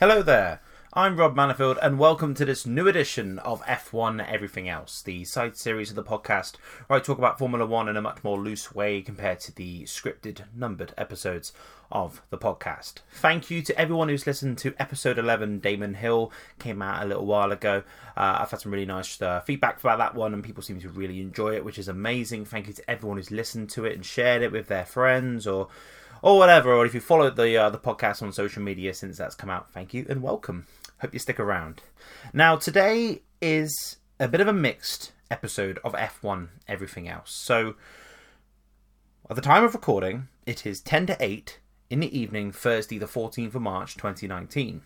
Hello there. I'm Rob Manifield, and welcome to this new edition of F1 Everything Else, the side series of the podcast where I talk about Formula One in a much more loose way compared to the scripted, numbered episodes of the podcast. Thank you to everyone who's listened to episode 11, Damon Hill, came out a little while ago. Uh, I've had some really nice uh, feedback about that one, and people seem to really enjoy it, which is amazing. Thank you to everyone who's listened to it and shared it with their friends or or whatever, or if you followed the uh, the podcast on social media since that's come out, thank you and welcome. Hope you stick around. Now, today is a bit of a mixed episode of F1 Everything Else. So, at the time of recording, it is 10 to 8 in the evening, Thursday, the 14th of March 2019,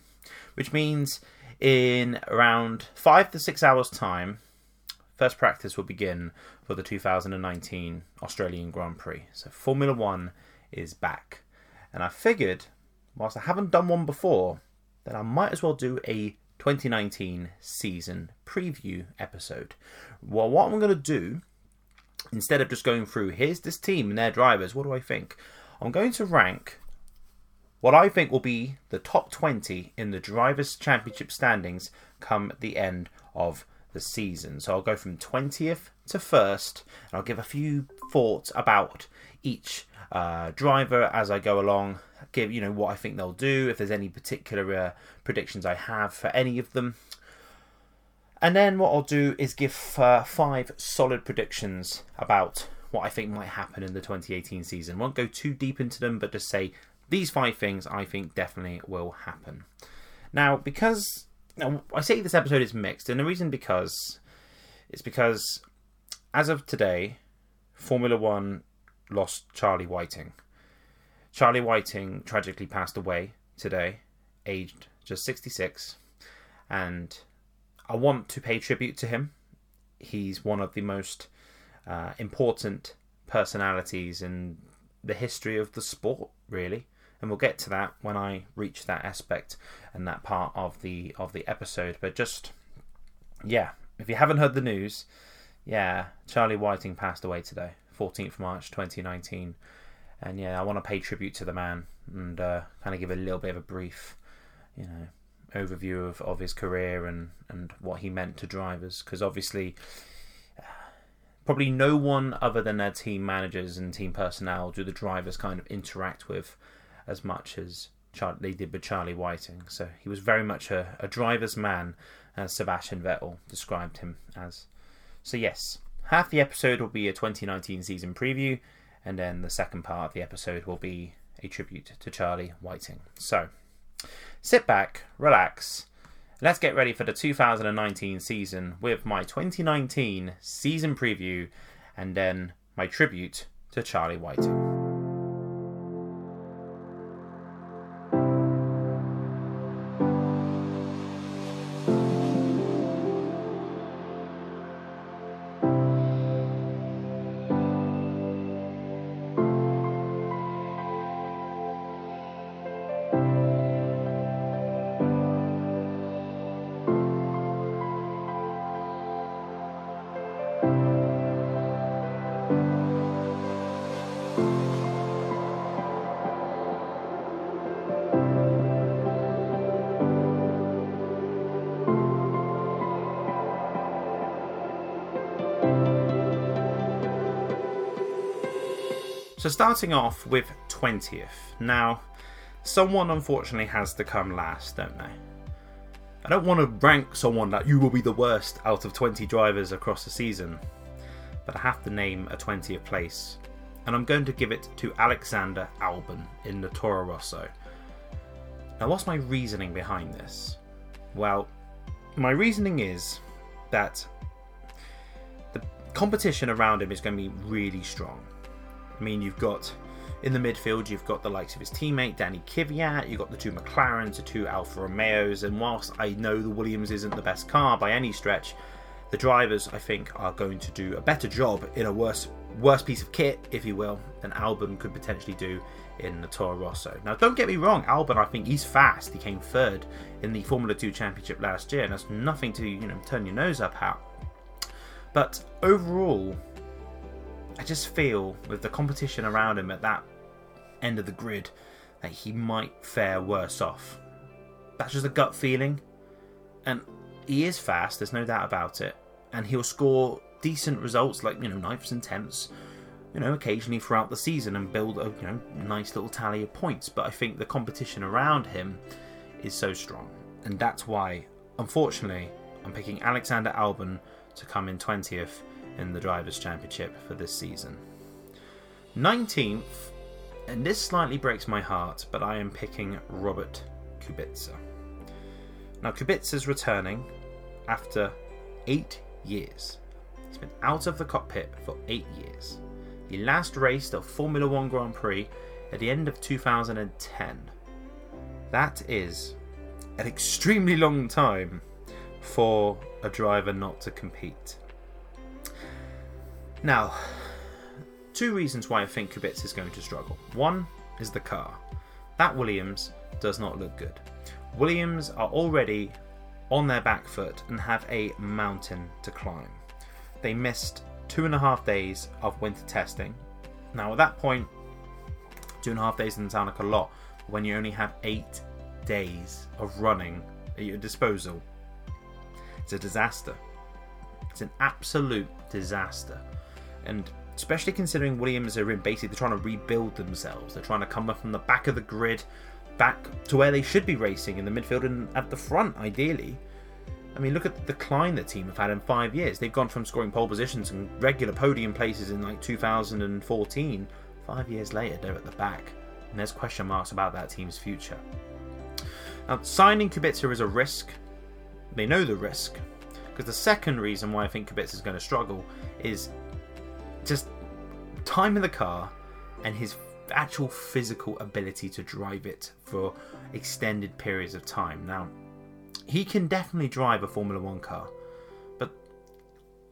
which means in around 5 to 6 hours' time, first practice will begin for the 2019 Australian Grand Prix. So, Formula One is back. And I figured, whilst I haven't done one before, that I might as well do a 2019 season preview episode. Well, what I'm going to do, instead of just going through here's this team and their drivers, what do I think? I'm going to rank what I think will be the top 20 in the Drivers' Championship standings come the end of the season. So I'll go from 20th to 1st, and I'll give a few thoughts about each uh, driver as I go along. Give you know what I think they'll do. If there's any particular uh, predictions I have for any of them, and then what I'll do is give uh, five solid predictions about what I think might happen in the 2018 season. Won't go too deep into them, but just say these five things I think definitely will happen. Now, because now I say this episode is mixed, and the reason because it's because as of today, Formula One lost Charlie Whiting. Charlie Whiting tragically passed away today, aged just 66, and I want to pay tribute to him. He's one of the most uh, important personalities in the history of the sport, really. And we'll get to that when I reach that aspect and that part of the of the episode. But just yeah, if you haven't heard the news, yeah, Charlie Whiting passed away today. 14th March 2019. And yeah, I want to pay tribute to the man and uh, kind of give a little bit of a brief, you know, overview of, of his career and, and what he meant to drivers. Because obviously, probably no one other than their team managers and team personnel do the drivers kind of interact with as much as Char- they did with Charlie Whiting. So he was very much a, a driver's man, as Sebastian Vettel described him as. So, yes, half the episode will be a 2019 season preview, and then the second part of the episode will be a tribute to Charlie Whiting. So, sit back, relax, let's get ready for the 2019 season with my 2019 season preview and then my tribute to Charlie Whiting. So starting off with 20th. Now, someone unfortunately has to come last, don't they? I don't want to rank someone that you will be the worst out of 20 drivers across the season, but I have to name a 20th place, and I'm going to give it to Alexander Albon in the Toro Rosso. Now, what's my reasoning behind this? Well, my reasoning is that the competition around him is going to be really strong. I mean, you've got in the midfield, you've got the likes of his teammate Danny Kvyat, you've got the two McLarens, the two Alfa Romeos, and whilst I know the Williams isn't the best car by any stretch, the drivers I think are going to do a better job in a worse worse piece of kit, if you will, than Albon could potentially do in the Toro Rosso. Now, don't get me wrong, Albon, I think he's fast. He came third in the Formula 2 Championship last year, and that's nothing to you know turn your nose up at. But overall, I just feel with the competition around him at that end of the grid that he might fare worse off. that's just a gut feeling. And he is fast, there's no doubt about it. And he'll score decent results like, you know, ninths and tenths, you know, occasionally throughout the season and build a, you know, nice little tally of points. But I think the competition around him is so strong. And that's why, unfortunately, I'm picking Alexander Albon to come in 20th in the Drivers' Championship for this season. 19th, and this slightly breaks my heart, but I am picking Robert Kubica. Now, Kubica's returning after eight years. He's been out of the cockpit for eight years. He last raced a Formula One Grand Prix at the end of 2010. That is an extremely long time for a driver not to compete. Now, two reasons why I think Kubica is going to struggle. One is the car. That Williams does not look good. Williams are already on their back foot and have a mountain to climb. They missed two and a half days of winter testing. Now, at that point, two and a half days doesn't sound like a lot when you only have eight days of running at your disposal. It's a disaster. It's an absolute disaster. And especially considering Williams are in basically trying to rebuild themselves. They're trying to come up from the back of the grid back to where they should be racing in the midfield and at the front, ideally. I mean, look at the decline the team have had in five years. They've gone from scoring pole positions and regular podium places in like 2014. Five years later, they're at the back. And there's question marks about that team's future. Now, signing Kubica is a risk. They know the risk. Because the second reason why I think Kubica is going to struggle is just time in the car and his actual physical ability to drive it for extended periods of time. Now, he can definitely drive a Formula One car, but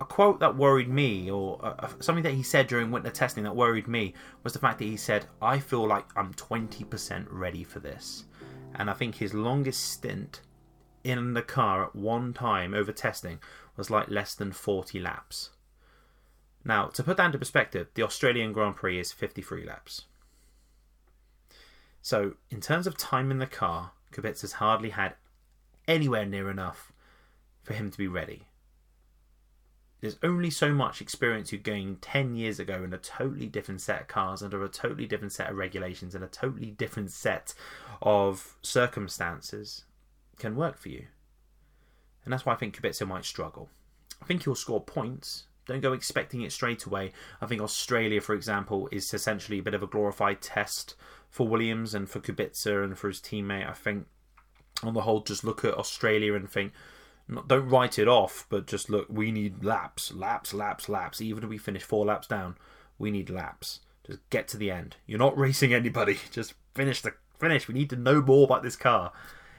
a quote that worried me, or uh, something that he said during winter testing that worried me, was the fact that he said, I feel like I'm 20% ready for this. And I think his longest stint in the car at one time over testing was like less than 40 laps. Now, to put that into perspective, the Australian Grand Prix is 53 laps. So, in terms of time in the car, Kubica has hardly had anywhere near enough for him to be ready. There's only so much experience you gained 10 years ago in a totally different set of cars, under a totally different set of regulations, and a totally different set of circumstances can work for you. And that's why I think Kubica might struggle. I think he'll score points. Don't go expecting it straight away. I think Australia, for example, is essentially a bit of a glorified test for Williams and for Kubica and for his teammate. I think on the whole, just look at Australia and think, don't write it off, but just look, we need laps, laps, laps, laps. Even if we finish four laps down, we need laps. Just get to the end. You're not racing anybody. Just finish the finish. We need to know more about this car.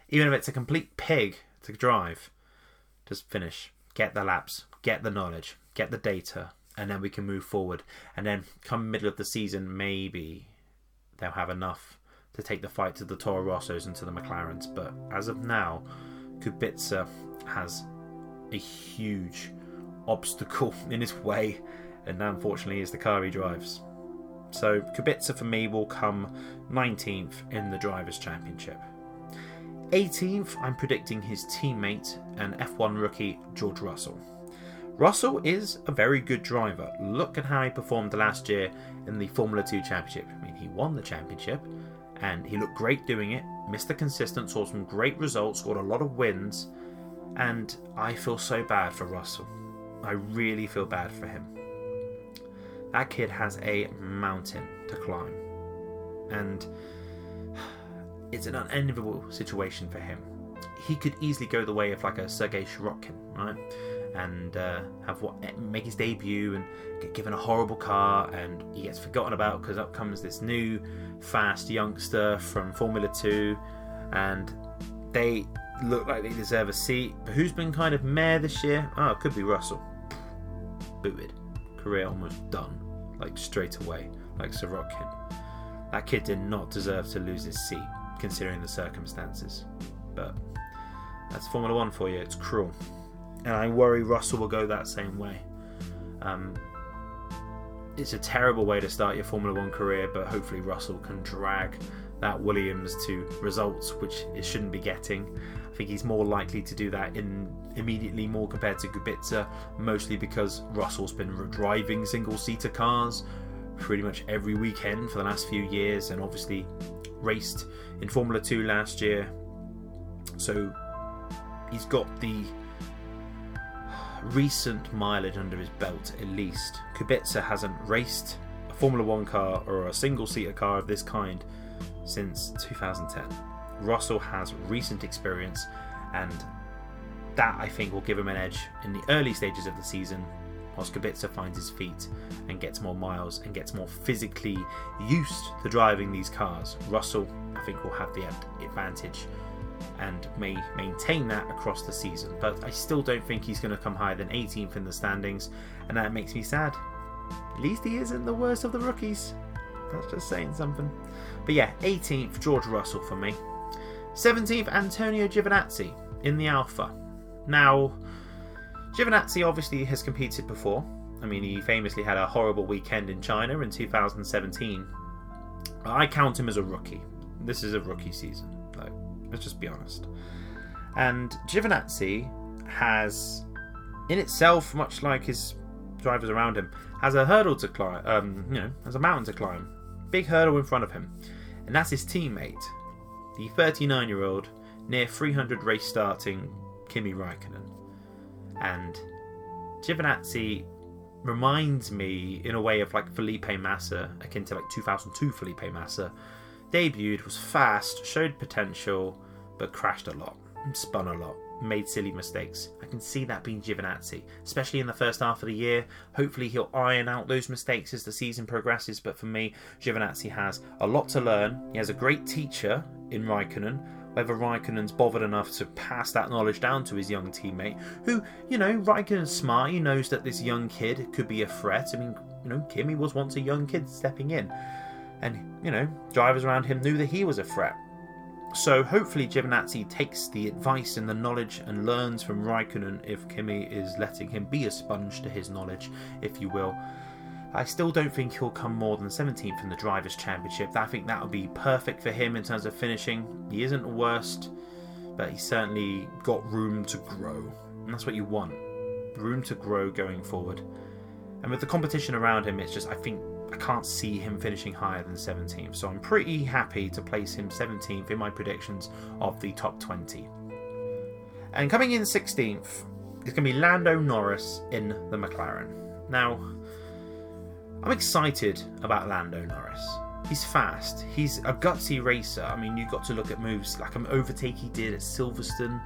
Even if it's a complete pig to drive, just finish. Get the laps, get the knowledge, get the data, and then we can move forward. And then come middle of the season, maybe they'll have enough to take the fight to the Toro Rossos and to the McLarens. But as of now, Kubica has a huge obstacle in his way, and unfortunately is the car he drives. So Kubica for me will come 19th in the Drivers' Championship. 18th, I'm predicting his teammate and F1 rookie George Russell. Russell is a very good driver. Look at how he performed last year in the Formula 2 Championship. I mean, he won the championship and he looked great doing it. Mr. Consistent, saw some great results, scored a lot of wins, and I feel so bad for Russell. I really feel bad for him. That kid has a mountain to climb, and it's an unenviable situation for him. He could easily go the way of like a Sergei Sirotkin, right? And uh, have what make his debut and get given a horrible car and he gets forgotten about because up comes this new fast youngster from Formula 2 and they look like they deserve a seat. But who's been kind of mayor this year? Oh it could be Russell. Booted. Career almost done. Like straight away. Like Sirotkin. that kid did not deserve to lose his seat considering the circumstances. But that's Formula 1 for you. It's cruel and I worry Russell will go that same way. Um, it's a terrible way to start your Formula One career, but hopefully Russell can drag that Williams to results which it shouldn't be getting. I think he's more likely to do that in immediately more compared to Kubica, mostly because Russell's been driving single seater cars pretty much every weekend for the last few years and obviously raced in Formula 2 last year. So he's got the recent mileage under his belt at least. Kubica hasn't raced a Formula 1 car or a single seater car of this kind since 2010. Russell has recent experience, and that I think will give him an edge in the early stages of the season, whilst Kubica finds his feet and gets more miles and gets more physically used to driving these cars. Russell, I think, will have the advantage and may maintain that across the season, but I still don't think he's going to come higher than 18th in the standings, and that makes me sad. At least he isn't the worst of the rookies. That's just saying something. But yeah, 18th, George Russell for me. 17th, Antonio Giovinazzi in the Alfa. Now, Giovinazzi obviously has competed before. I mean, he famously had a horrible weekend in China in 2017. I count him as a rookie. This is a rookie season, let's just be honest. And Giovinazzi has, in itself, much like his drivers around him, has a hurdle to climb, um, you know, has a mountain to climb. Big hurdle in front of him. And that's his teammate, the 39 year old, near 300 race starting Kimi Raikkonen. And Giovinazzi reminds me in a way of like Felipe Massa, akin to like 2002 Felipe Massa. Debuted, was fast, showed potential, but crashed a lot, spun a lot, made silly mistakes. I can see that being Giovinazzi, especially in the first half of the year. Hopefully, he'll iron out those mistakes as the season progresses. But for me, Giovinazzi has a lot to learn. He has a great teacher in Raikkonen. Whether Raikkonen's bothered enough to pass that knowledge down to his young teammate, who, you know, Raikkonen's smart. He knows that this young kid could be a threat. I mean, you know, Kimi was once a young kid stepping in. And, you know, drivers around him knew that he was a threat. So hopefully Giovinazzi takes the advice and the knowledge and learns from Raikkonen if Kimi is letting him be a sponge to his knowledge, if you will. I still don't think he'll come more than 17th in the Drivers' Championship. I think that would be perfect for him in terms of finishing. He isn't worst, but he's certainly got room to grow. And that's what you want room to grow going forward. And with the competition around him, it's just, I think I can't see him finishing higher than 17th. So I'm pretty happy to place him 17th in my predictions of the top 20. And coming in 16th is going to be Lando Norris in the McLaren. Now, I'm excited about Lando Norris. He's fast. He's a gutsy racer. I mean, you've got to look at moves like an overtake he did at Silverstone.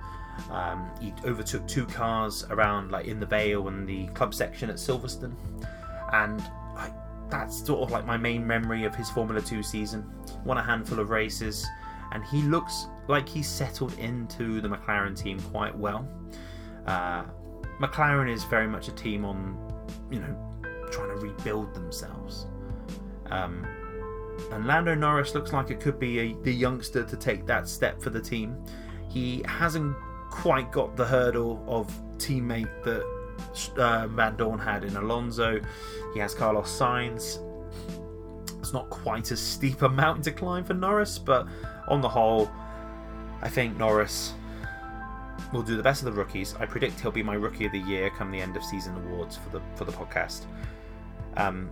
Um, he overtook two cars around, like in the Vale and the club section at Silverstone, and that's sort of like my main memory of his Formula 2 season. Won a handful of races, and he looks like he's settled into the McLaren team quite well. Uh, McLaren is very much a team on, you know, trying to rebuild themselves. Um, and Lando Norris looks like it could be a, the youngster to take that step for the team. He hasn't quite got the hurdle of teammate that uh, Vandoorne had in Alonso. He has Carlos Sainz. It's not quite as steep a mountain to climb for Norris, but on the whole, I think Norris will do the best of the rookies. I predict he'll be my rookie of the year come the end of season awards for the for the podcast. Um,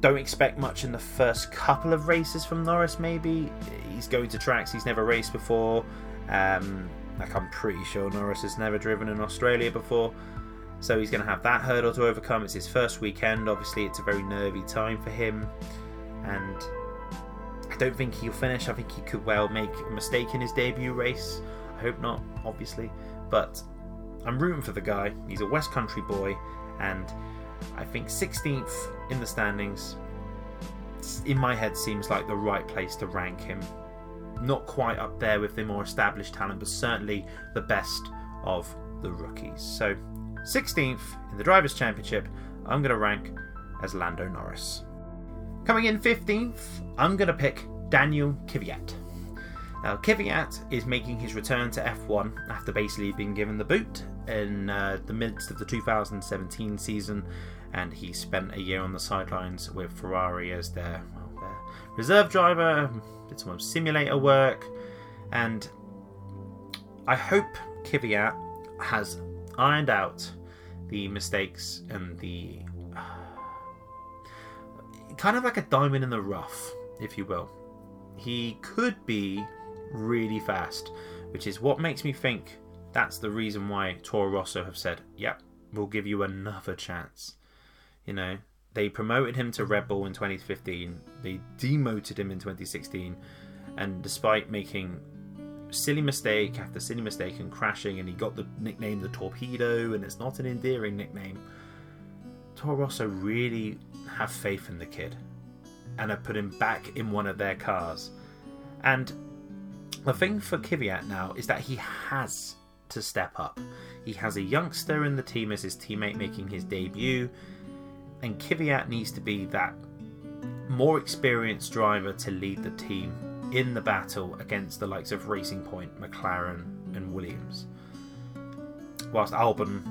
don't expect much in the first couple of races from Norris. Maybe he's going to tracks he's never raced before. Um, like I'm pretty sure Norris has never driven in Australia before. So he's going to have that hurdle to overcome. It's his first weekend. Obviously, it's a very nervy time for him. And I don't think he'll finish. I think he could well make a mistake in his debut race. I hope not, obviously. But I'm rooting for the guy. He's a West Country boy. And I think 16th in the standings, in my head, seems like the right place to rank him. Not quite up there with the more established talent, but certainly the best of the rookies. So 16th in the Drivers' Championship, I'm going to rank as Lando Norris. Coming in 15th, I'm going to pick Daniel Kvyat. Now, Kvyat is making his return to F1 after basically being given the boot in uh, the midst of the 2017 season, and he spent a year on the sidelines with Ferrari as their, well, their reserve driver, did some simulator work, and I hope Kvyat has ironed out the mistakes and the uh, kind of like a diamond in the rough, if you will. He could be really fast, which is what makes me think that's the reason why Toro Rosso have said, "Yep, we'll give you another chance." You know, they promoted him to Red Bull in 2015. They demoted him in 2016, and despite making silly mistake after silly mistake and crashing, and he got the nickname the Torpedo, and it's not an endearing nickname. Toro Rosso really have faith in the kid and have put him back in one of their cars. And the thing for Kvyat now is that he has to step up. He has a youngster in the team as his teammate making his debut, and Kvyat needs to be that more experienced driver to lead the team in the battle against the likes of Racing Point, McLaren, and Williams. Whilst Albon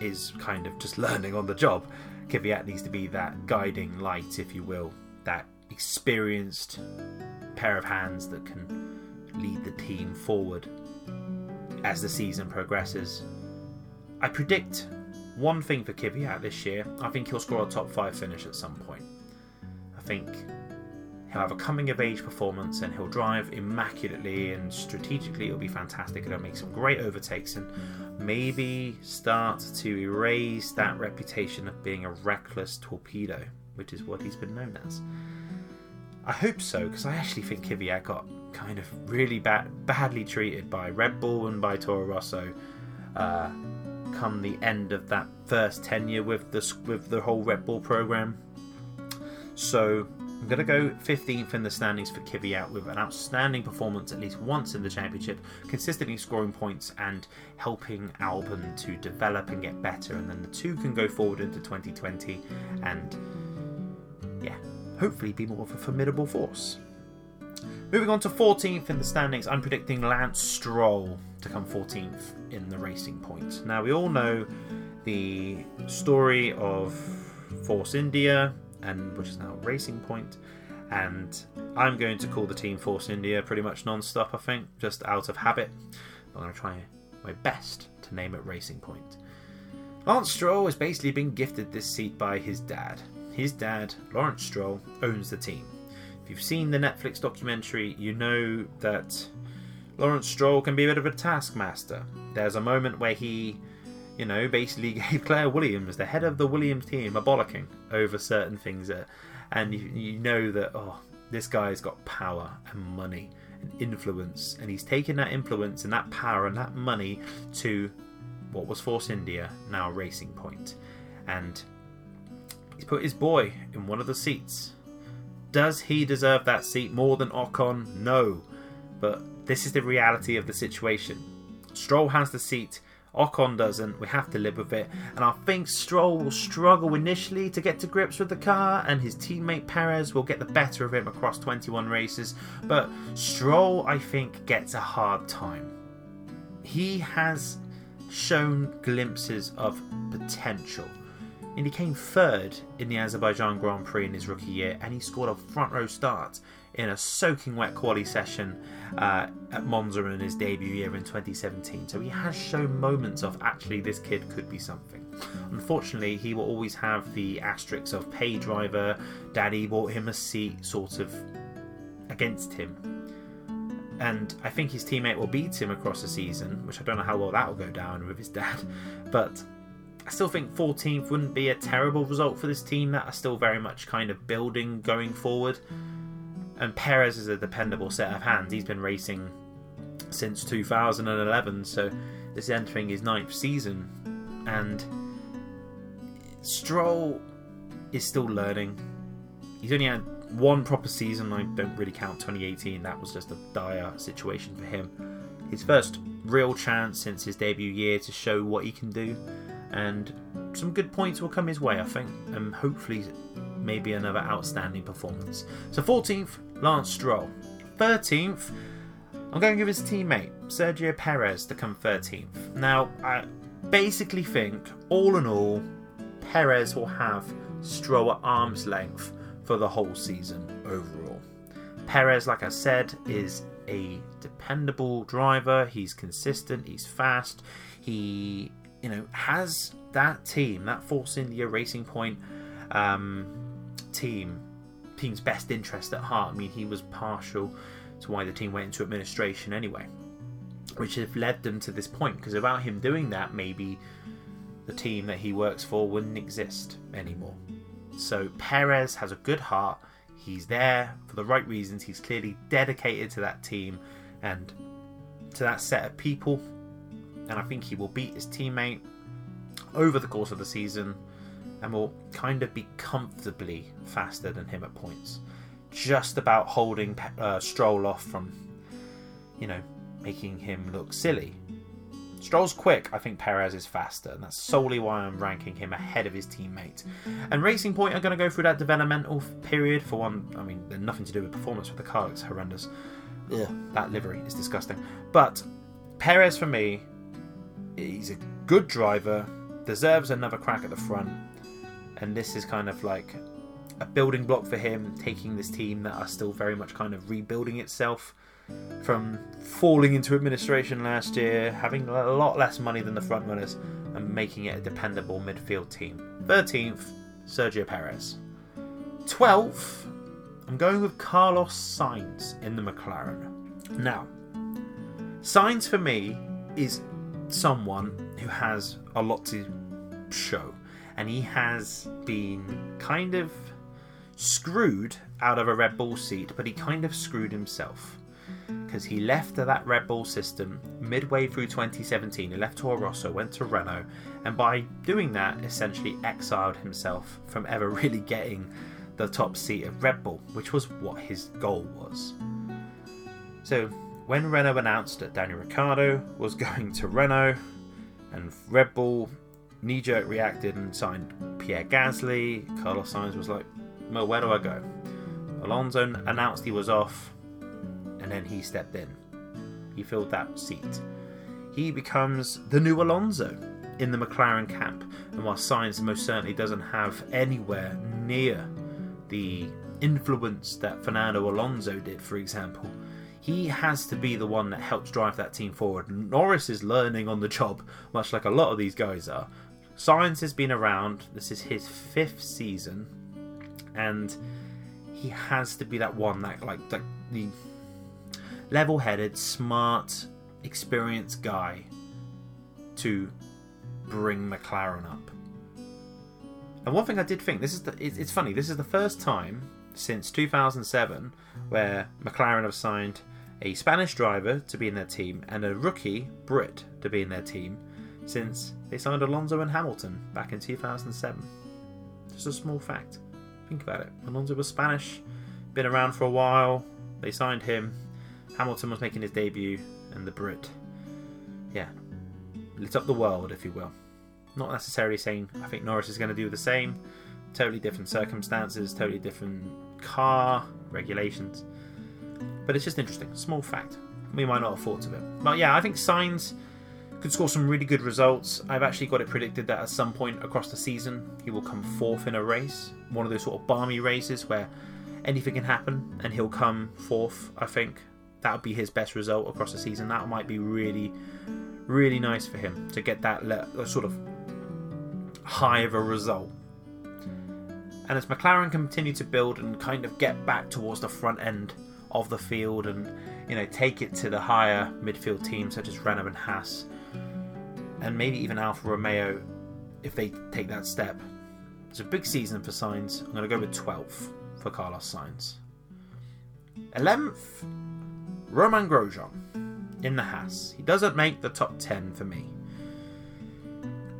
is kind of just learning on the job, Kvyat needs to be that guiding light, if you will, that experienced pair of hands that can lead the team forward as the season progresses. I predict one thing for Kvyat this year. I think he'll score a top five finish at some point. I think he'll have a coming of age performance and he'll drive immaculately and strategically it'll be fantastic and he'll make some great overtakes and maybe start to erase that reputation of being a reckless torpedo, which is what he's been known as. I hope so because I actually think Kvyat got kind of really bad, badly treated by Red Bull and by Toro Rosso. Uh, come the end of that first tenure with the with the whole Red Bull program. So I'm going to go 15th in the standings for Kvyat with an outstanding performance at least once in the championship, consistently scoring points and helping Albon to develop and get better. And then the two can go forward into 2020 and, yeah, hopefully be more of a formidable force. Moving on to 14th in the standings, I'm predicting Lance Stroll to come 14th in the Racing Point. Now, we all know the story of Force India, and which is now Racing Point, and I'm going to call the team Force India pretty much non-stop. I think, just out of habit. I'm going to try my best to name it Racing Point. Lance Stroll has basically been gifted this seat by his dad. His dad, Lawrence Stroll, owns the team If you've seen the Netflix documentary, you know that Lawrence Stroll can be a bit of a taskmaster. There's a moment where he, you know, basically gave Claire Williams, the head of the Williams team, a bollocking over certain things. and you, you know that, oh, this guy's got power and money and influence, and he's taken that influence and that power and that money to what was Force India, now Racing And he's put his boy in one of the seats does he deserve that seat more than Ocon? No. But this is the reality of the situation. Stroll has the seat, Ocon doesn't. We have to live with it. And I think Stroll will struggle initially to get to grips with the car, and his teammate Perez will get the better of him across 21 races. But Stroll, I think, gets a hard time. He has shown glimpses of potential and he came third in the Azerbaijan Grand Prix in his rookie year, and he scored a front row start in a soaking wet quali session uh, at Monza in his debut year in 2017. So he has shown moments of actually this kid could be something. Unfortunately, he will always have the asterisks of pay driver, daddy bought him a seat sort of against him. And I think his teammate will beat him across the season, which I don't know how well that will go down with his dad. But I still think 14th wouldn't be a terrible result for this team that are still very much kind of building going forward. And Perez is a dependable set of hands. He's been racing since 2011, so this is entering his ninth season. And Stroll is still learning. He's only had one proper season. I don't really count 2018. That was just a dire situation for him. His first real chance since his debut year to show what he can do and some good points will come his way, I think, and hopefully maybe another outstanding performance. So 14th, Lance Stroll. 13th, I'm going to give his teammate Sergio Perez to come 13th. Now, I basically think, all in all, Perez will have Stroll at arm's length for the whole season overall. Perez, like I said, is a dependable driver. He's consistent, he's fast, he you know has that team, that Force India Racing Point um, team, team's best interest at heart. I mean, he was partial to why the team went into administration anyway, which have led them to this point. Because without him doing that, maybe the team that he works for wouldn't exist anymore. So Perez has a good heart. He's there for the right reasons. He's clearly dedicated to that team and to that set of people. And I think he will beat his teammate over the course of the season and will kind of be comfortably faster than him at points. Just about holding uh, Stroll off from, you know, making him look silly. Stroll's quick, I think Perez is faster, and that's solely why I'm ranking him ahead of his teammate. And Racing Point are going to go through that developmental period. For one, I mean, they're nothing to do with performance with the car, it's horrendous. Yeah. that livery is disgusting. But Perez, for me, he's a good driver, deserves another crack at the front, and this is kind of like a building block for him, taking this team that are still very much kind of rebuilding itself from falling into administration last year, having a lot less money than the front runners, and making it a dependable midfield team. 13th, Sergio Perez. 12th, I'm going with Carlos Sainz in the McLaren. Now, Sainz for me is someone who has a lot to show, and he has been kind of screwed out of a Red Bull seat, but he kind of screwed himself because he left that Red Bull system midway through 2017. He left Toro Rosso, went to Renault, and by doing that, essentially exiled himself from ever really getting the top seat of Red Bull, which was what his goal was. So, when Renault announced that Daniel Ricciardo was going to Renault, and Red Bull knee jerk reacted and signed Pierre Gasly, Carlos Sainz was like, Well, where do I go? Alonso announced he was off and then he stepped in. He filled that seat. He becomes the new Alonso in the McLaren camp, and while Sainz most certainly doesn't have anywhere near the influence that Fernando Alonso did, for example, he has to be the one that helps drive that team forward. Norris is learning on the job, much like a lot of these guys are. Sainz has been around, this is his fifth season, and he has to be that one that, like, the level headed, smart, experienced guy to bring McLaren up. And one thing I did think this is the, it's funny. This is the first time since 2007 where McLaren have signed a Spanish driver to be in their team and a rookie Brit to be in their team since they signed Alonso and Hamilton back in 2007. Just a small fact. Think about it. Alonso was Spanish, been around for a while. They signed him. Hamilton was making his debut, and the Brit, yeah, lit up the world, if you will. Not necessarily saying I think Norris is going to do the same. Totally different circumstances, totally different car regulations. But it's just interesting. Small fact. We might not have thought of it. But yeah, I think Sainz could score some really good results. I've actually got it predicted that at some point across the season he will come fourth in a race. One of those sort of balmy races where anything can happen and he'll come fourth, I think that would be his best result across the season. That might be really, really nice for him to get that le- sort of high of a result. And as McLaren continue to build and kind of get back towards the front end of the field and you know take it to the higher midfield teams such as Renault and Haas, and maybe even Alfa Romeo, if they take that step, it's a big season for Sainz. I'm going to go with 12th for Carlos Sainz. 11th Romain Grosjean in the Haas. He doesn't make the top 10 for me.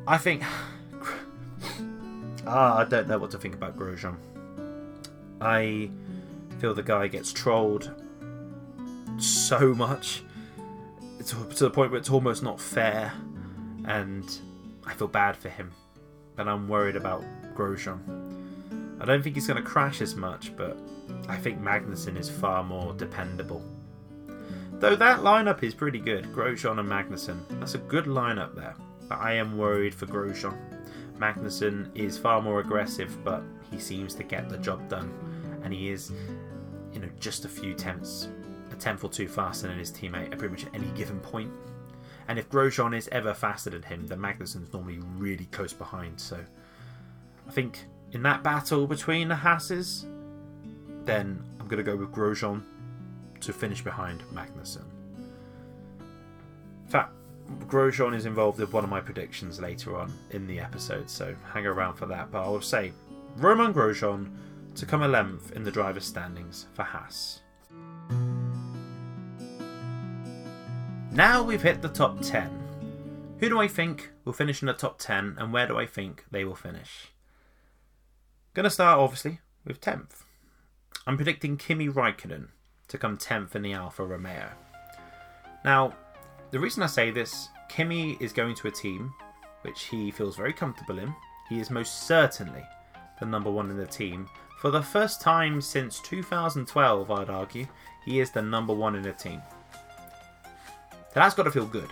I think. ah, I don't know what to think about Grosjean. I feel the guy gets trolled so much it's to the point where it's almost not fair, and I feel bad for him. And I'm worried about Grosjean. I don't think he's going to crash as much, but I think Magnussen is far more dependable. Though that lineup is pretty good, Grosjean and Magnussen. That's a good lineup there. But I am worried for Grosjean. Magnussen is far more aggressive, but he seems to get the job done. and he is, you know, just a few tenths, a tenth or two faster than his teammate at pretty much any given point. And if Grosjean is ever faster than him, then Magnussen's normally really close behind. So I think in that battle between the Hasses, then I'm going to go with Grosjean to finish behind Magnussen. In fact, Grosjean is involved with one of my predictions later on in the episode, so hang around for that. But I will say Romain Grosjean to come 11th in the driver's standings for Haas. Now we've hit the top 10. Who do I think will finish in the top 10 and where do I think they will finish? Gonna start obviously with 10th. I'm predicting Kimi Raikkonen to come 10th in the Alfa Romeo. Now, the reason I say this, Kimi is going to a team which he feels very comfortable in. He is most certainly the number one in the team. For the first time since 2012, I'd argue, he is the number one in the team. That's got to feel good.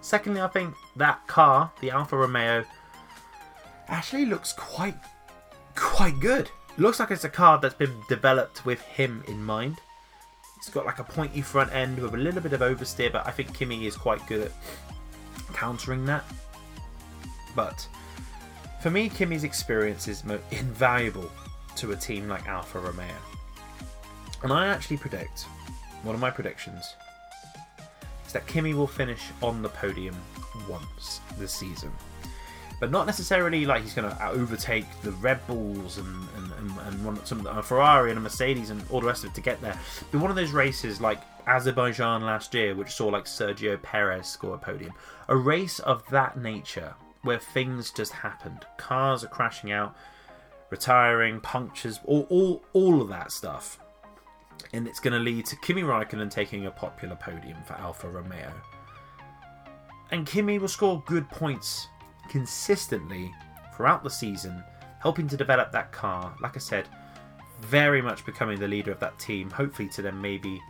Secondly, I think that car, the Alfa Romeo, actually looks quite quite good. It looks like it's a car that's been developed with him in mind. It's got like a pointy front end with a little bit of oversteer, but I think Kimi is quite good at countering that. But for me, Kimi's experience is invaluable to a team like Alfa Romeo. And I actually predict, one of my predictions, is that Kimi will finish on the podium once this season but not necessarily like he's going to uh, overtake the Red Bulls and and, and, and some a uh, Ferrari and a Mercedes and all the rest of it to get there. But one of those races like Azerbaijan last year, which saw like Sergio Perez score a podium. A race of that nature where things just happened. Cars are crashing out, retiring, punctures, all all, all of that stuff. And it's going to lead to Kimi Raikkonen taking a popular podium for Alfa Romeo. And Kimi will score good points consistently throughout the season, helping to develop that car. Like I said, very much becoming the leader of that team. Hopefully, to then maybe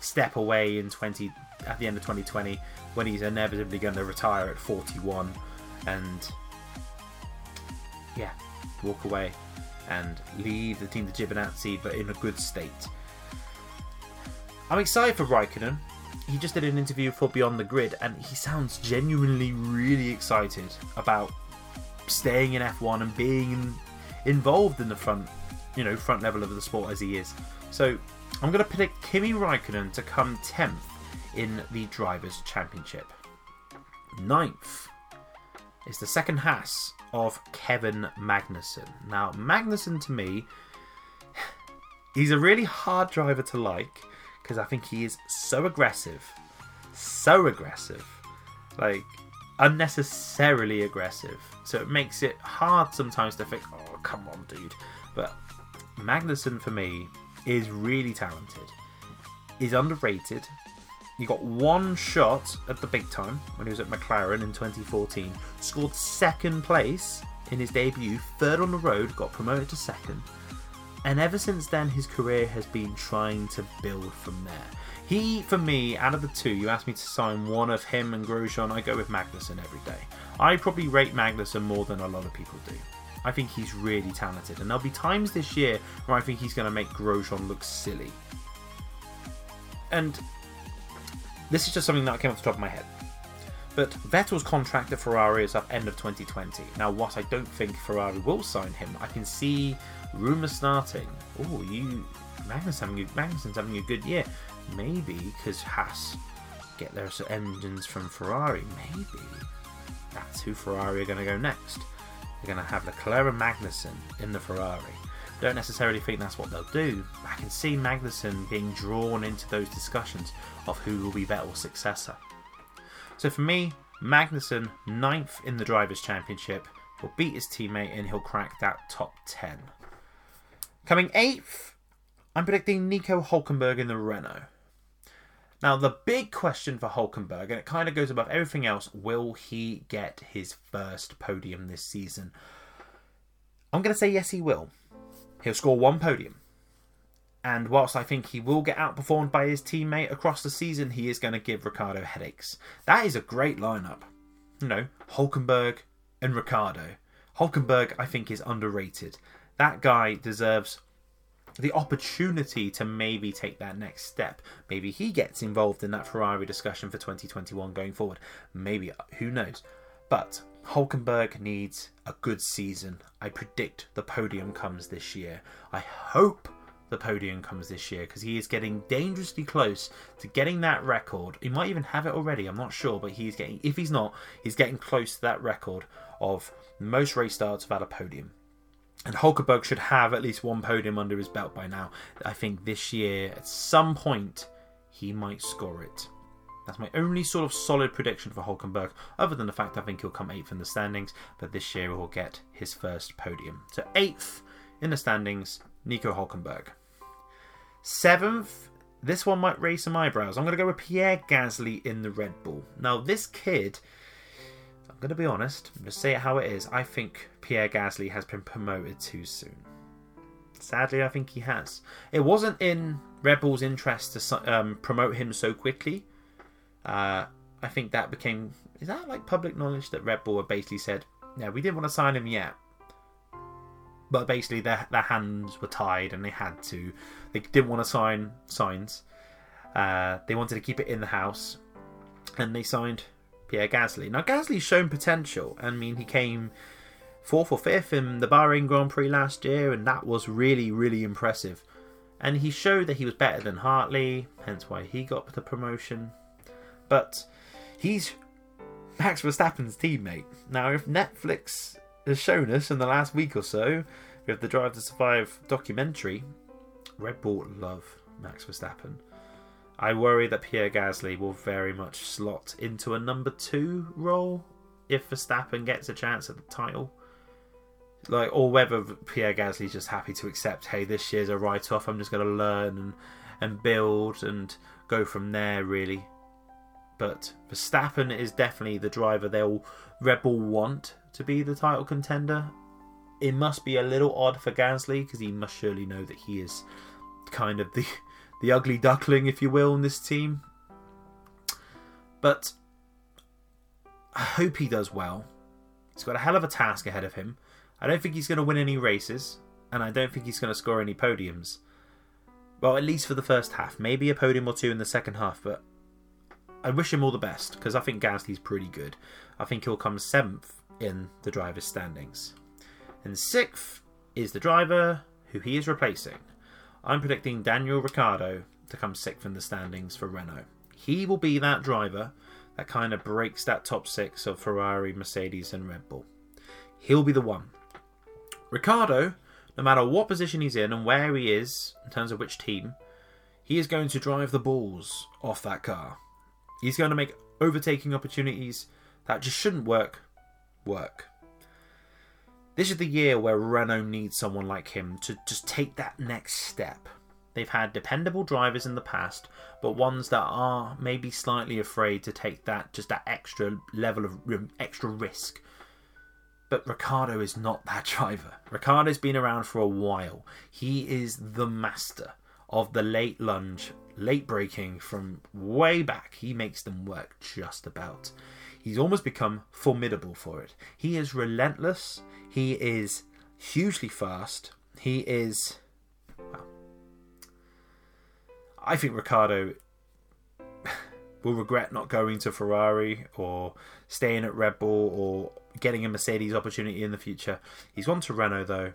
step away in 20 at the end of 2020 when he's inevitably going to retire at 41 and yeah, walk away and leave the team to Giovinazzi, but in a good state. I'm excited for Raikkonen he just did an interview for Beyond the Grid, and he sounds genuinely really excited about staying in F1 and being involved in the front, you know, front level of the sport as he is. So I'm going to predict Kimi Raikkonen to come 10th in the Drivers' Championship. Ninth is the second Haas of Kevin Magnussen. Now, Magnussen to me, he's a really hard driver to like because I think he is so aggressive, so aggressive, like unnecessarily aggressive. So it makes it hard sometimes to think, oh, come on, dude. But Magnussen for me is really talented. He's underrated. He got one shot at the big time when he was at McLaren in 2014. Scored second place in his debut, third on the road, got promoted to second and ever since then his career has been trying to build from there. He, for me, out of the two, you asked me to sign one of him and Grosjean, I go with Magnussen every day. I probably rate Magnussen more than a lot of people do. I think he's really talented, and there'll be times this year where I think he's going to make Grosjean look silly. And this is just something that came off the top of my head. But Vettel's contract at Ferrari is up end of 2020. Now, what I don't think Ferrari will sign him, I can see rumours starting. Oh, you Magnus having a, Magnussen's having a good year. Maybe because Haas get their engines from Ferrari. Maybe that's who Ferrari are going to go next. They're going to have Leclerc and Magnussen in the Ferrari. Don't necessarily think that's what they'll do. I can see Magnussen being drawn into those discussions of who will be Vettel's successor. So for me, Magnussen, ninth in the Drivers' Championship, will beat his teammate and he'll crack that top 10. Coming eighth, I'm predicting Nico Hulkenberg in the Renault. Now, the big question for Hulkenberg, and it kind of goes above everything else, will he get his first podium this season? I'm going to say yes, he will. He'll score one podium. And whilst I think he will get outperformed by his teammate across the season, he is going to give Ricciardo headaches. That is a great lineup. You know, Hulkenberg and Ricciardo. Hulkenberg, I think, is underrated. That guy deserves the opportunity to maybe take that next step. Maybe he gets involved in that Ferrari discussion for 2021 going forward. Maybe, uh, who knows? But Hulkenberg needs a good season. I predict the podium comes this year. I hope the podium comes this year because he is getting dangerously close to getting that record. He might even have it already, I'm not sure, but he's getting, if he's not, he's getting close to that record of most race starts without a podium. And Hulkenberg should have at least one podium under his belt by now. I think this year, at some point, he might score it. That's my only sort of solid prediction for Hulkenberg, other than the fact I think he'll come eighth in the standings, but this year he'll get his first podium. So, eighth in the standings, Nico Hulkenberg. Seventh, this one might raise some eyebrows. I'm going to go with Pierre Gasly in the Red Bull. Now, this kid, I'm going to be honest, I'm going to say it how it is. I think Pierre Gasly has been promoted too soon. Sadly, I think he has. It wasn't in Red Bull's interest to um, promote him so quickly. Uh, I think that became. Is that like public knowledge that Red Bull had basically said, yeah, we didn't want to sign him yet but basically their their hands were tied and they had to. They didn't want to sign signs. Uh, they wanted to keep it in the house, and they signed Pierre Gasly. Now Gasly's shown potential. I mean, he came fourth or fifth in the Bahrain Grand Prix last year, and that was really really impressive. And he showed that he was better than Hartley, hence why he got the promotion. But he's Max Verstappen's teammate. Now, if Netflix has shown us in the last week or so with the Drive to Survive documentary, Red Bull love Max Verstappen. I worry that Pierre Gasly will very much slot into a number two role if Verstappen gets a chance at the title. Like, or whether Pierre Gasly's just happy to accept, hey, this year's a write off, I'm just going to learn and, and build and go from there, really. But Verstappen is definitely the driver they'll Red Bull want to be the title contender. It must be a little odd for Gasly because he must surely know that he is kind of the the ugly duckling, if you will, in this team. But I hope he does well. He's got a hell of a task ahead of him. I don't think he's going to win any races, and I don't think he's going to score any podiums. Well, at least for the first half. Maybe a podium or two in the second half, but I wish him all the best because I think Gasly's pretty good. I think he'll come seventh in the driver's standings. And sixth is the driver who he is replacing. I'm predicting Daniel Ricciardo to come sixth in the standings for Renault. He will be that driver that kind of breaks that top six of Ferrari, Mercedes, and Red Bull. He'll be the one. Ricciardo, no matter what position he's in and where he is in terms of which team, he is going to drive the balls off that car. He's going to make overtaking opportunities that just shouldn't work work. This is the year where Renault needs someone like him to just take that next step. They've had dependable drivers in the past, but ones that are maybe slightly afraid to take that just that extra level of extra risk. But Ricciardo is not that driver. Ricciardo's been around for a while. He is the master of the late lunge, late braking from way back. He makes them work just about. He's almost become formidable for it. He is relentless. He is hugely fast. He is. Well, I think Ricciardo will regret not going to Ferrari or staying at Red Bull or getting a Mercedes opportunity in the future. He's gone to Renault though,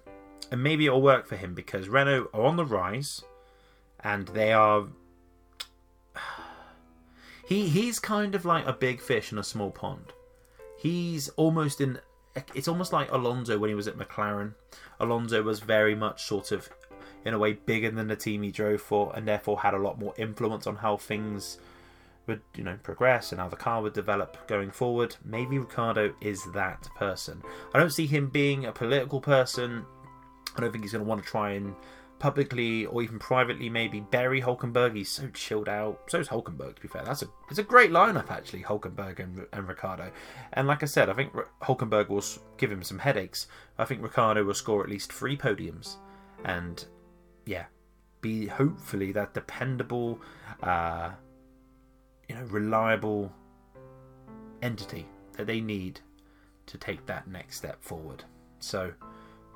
and maybe it'll work for him because Renault are on the rise and they are he he's kind of like a big fish in a small pond. He's almost in. It's almost like Alonso when he was at McLaren. Alonso was very much sort of, in a way, bigger than the team he drove for, and therefore had a lot more influence on how things would, you know, progress and how the car would develop going forward. Maybe Ricciardo is that person. I don't see him being a political person. I don't think he's going to want to try and publicly or even privately maybe bury Hulkenberg. He's so chilled out. So is Hulkenberg, to be fair. That's a it's a great lineup actually, Hulkenberg and and Ricciardo. And like I said, I think Hulkenberg will give him some headaches. I think Ricciardo will score at least three podiums, and yeah, be hopefully that dependable, uh, you know, reliable entity that they need to take that next step forward. So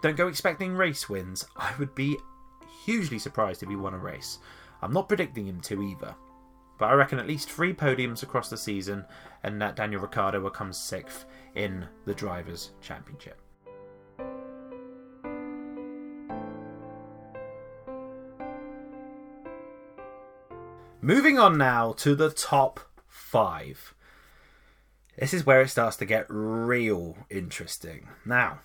don't go expecting race wins. I would be hugely surprised if he won a race. I'm not predicting him to either. But I reckon at least three podiums across the season, and that Daniel Ricciardo will come sixth in the Drivers' Championship. Moving on now to the top five. This is where it starts to get real interesting. Now,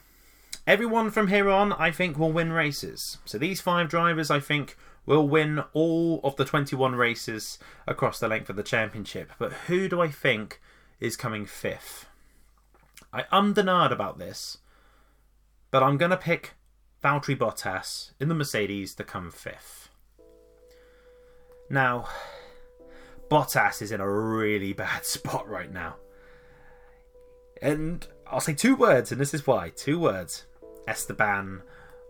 everyone from here on, I think, will win races. So these five drivers, I think, will win all of the 21 races across the length of the championship. But who do I think is coming fifth? I am denied about this, but I'm going to pick Valtteri Bottas in the Mercedes to come fifth. Now, Bottas is in a really bad spot right now. And I'll say two words, and this is why. Two words. Esteban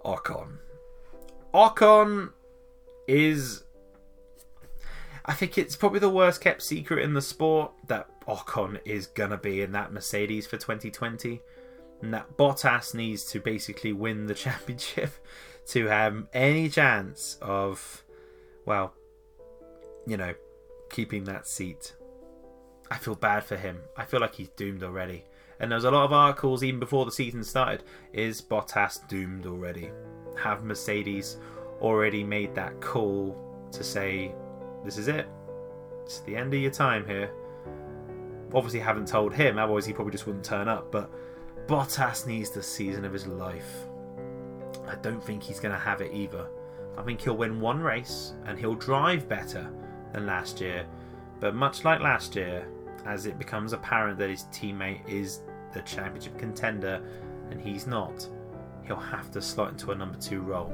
Ocon. Ocon is. I think it's probably the worst kept secret in the sport that Ocon is going to be in that Mercedes for 2020. And that Bottas needs to basically win the championship to have any chance of, well, you know, keeping that seat. I feel bad for him. I feel like he's doomed already. And there was a lot of articles even before the season started. Is Bottas doomed already? Have Mercedes already made that call to say, this is it? It's the end of your time here. Obviously, haven't told him, otherwise, he probably just wouldn't turn up. But Bottas needs the season of his life. I don't think he's going to have it either. I think he'll win one race and he'll drive better than last year. But much like last year, as it becomes apparent that his teammate is the championship contender and he's not, he'll have to slot into a number two role.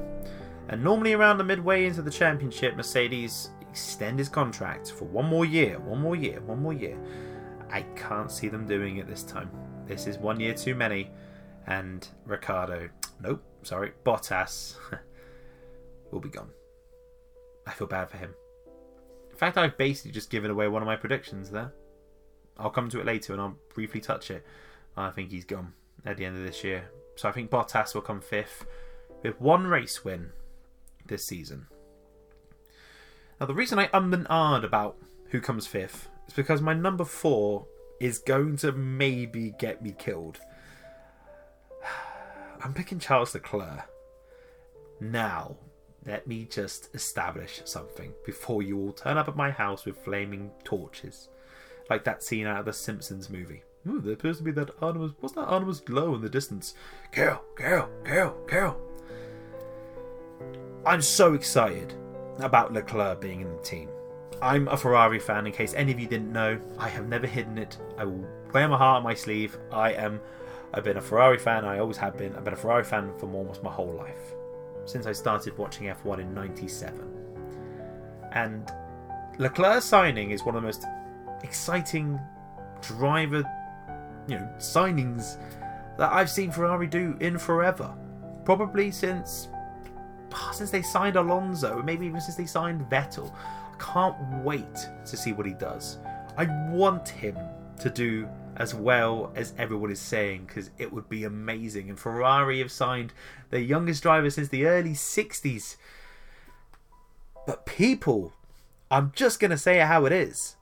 And normally, around the midway into the championship, Mercedes extend his contract for one more year, one more year, one more year. I can't see them doing it this time. This is one year too many. And Ricciardo, nope, sorry, Bottas will be gone. I feel bad for him. In fact, I've basically just given away one of my predictions there. I'll come to it later and I'll briefly touch it. I think he's gone at the end of this year. So I think Bottas will come fifth with one race win this season. Now, the reason I um and ahed about who comes fifth is because my number four is going to maybe get me killed. I'm picking Charles Leclerc. Now, let me just establish something before you all turn up at my house with flaming torches. Like that scene out of the Simpsons movie. Ooh, there appears to be that animus. What's that animus glow in the distance? Carol, Carol, Carol, Carol. I'm so excited about Leclerc being in the team. I'm a Ferrari fan, in case any of you didn't know. I have never hidden it. I will wear my heart on my sleeve. I am. I've been a Ferrari fan. I always have been. I've been a Ferrari fan for almost my whole life since I started watching F1 in 97. And Leclerc signing is one of the most exciting driver, you know, signings that I've seen Ferrari do in forever. Probably since ah, since they signed Alonso, maybe even since they signed Vettel. I can't wait to see what he does. I want him to do as well as everyone is saying because it would be amazing. And Ferrari have signed their youngest driver since the early 60s. But people, I'm just going to say how it is.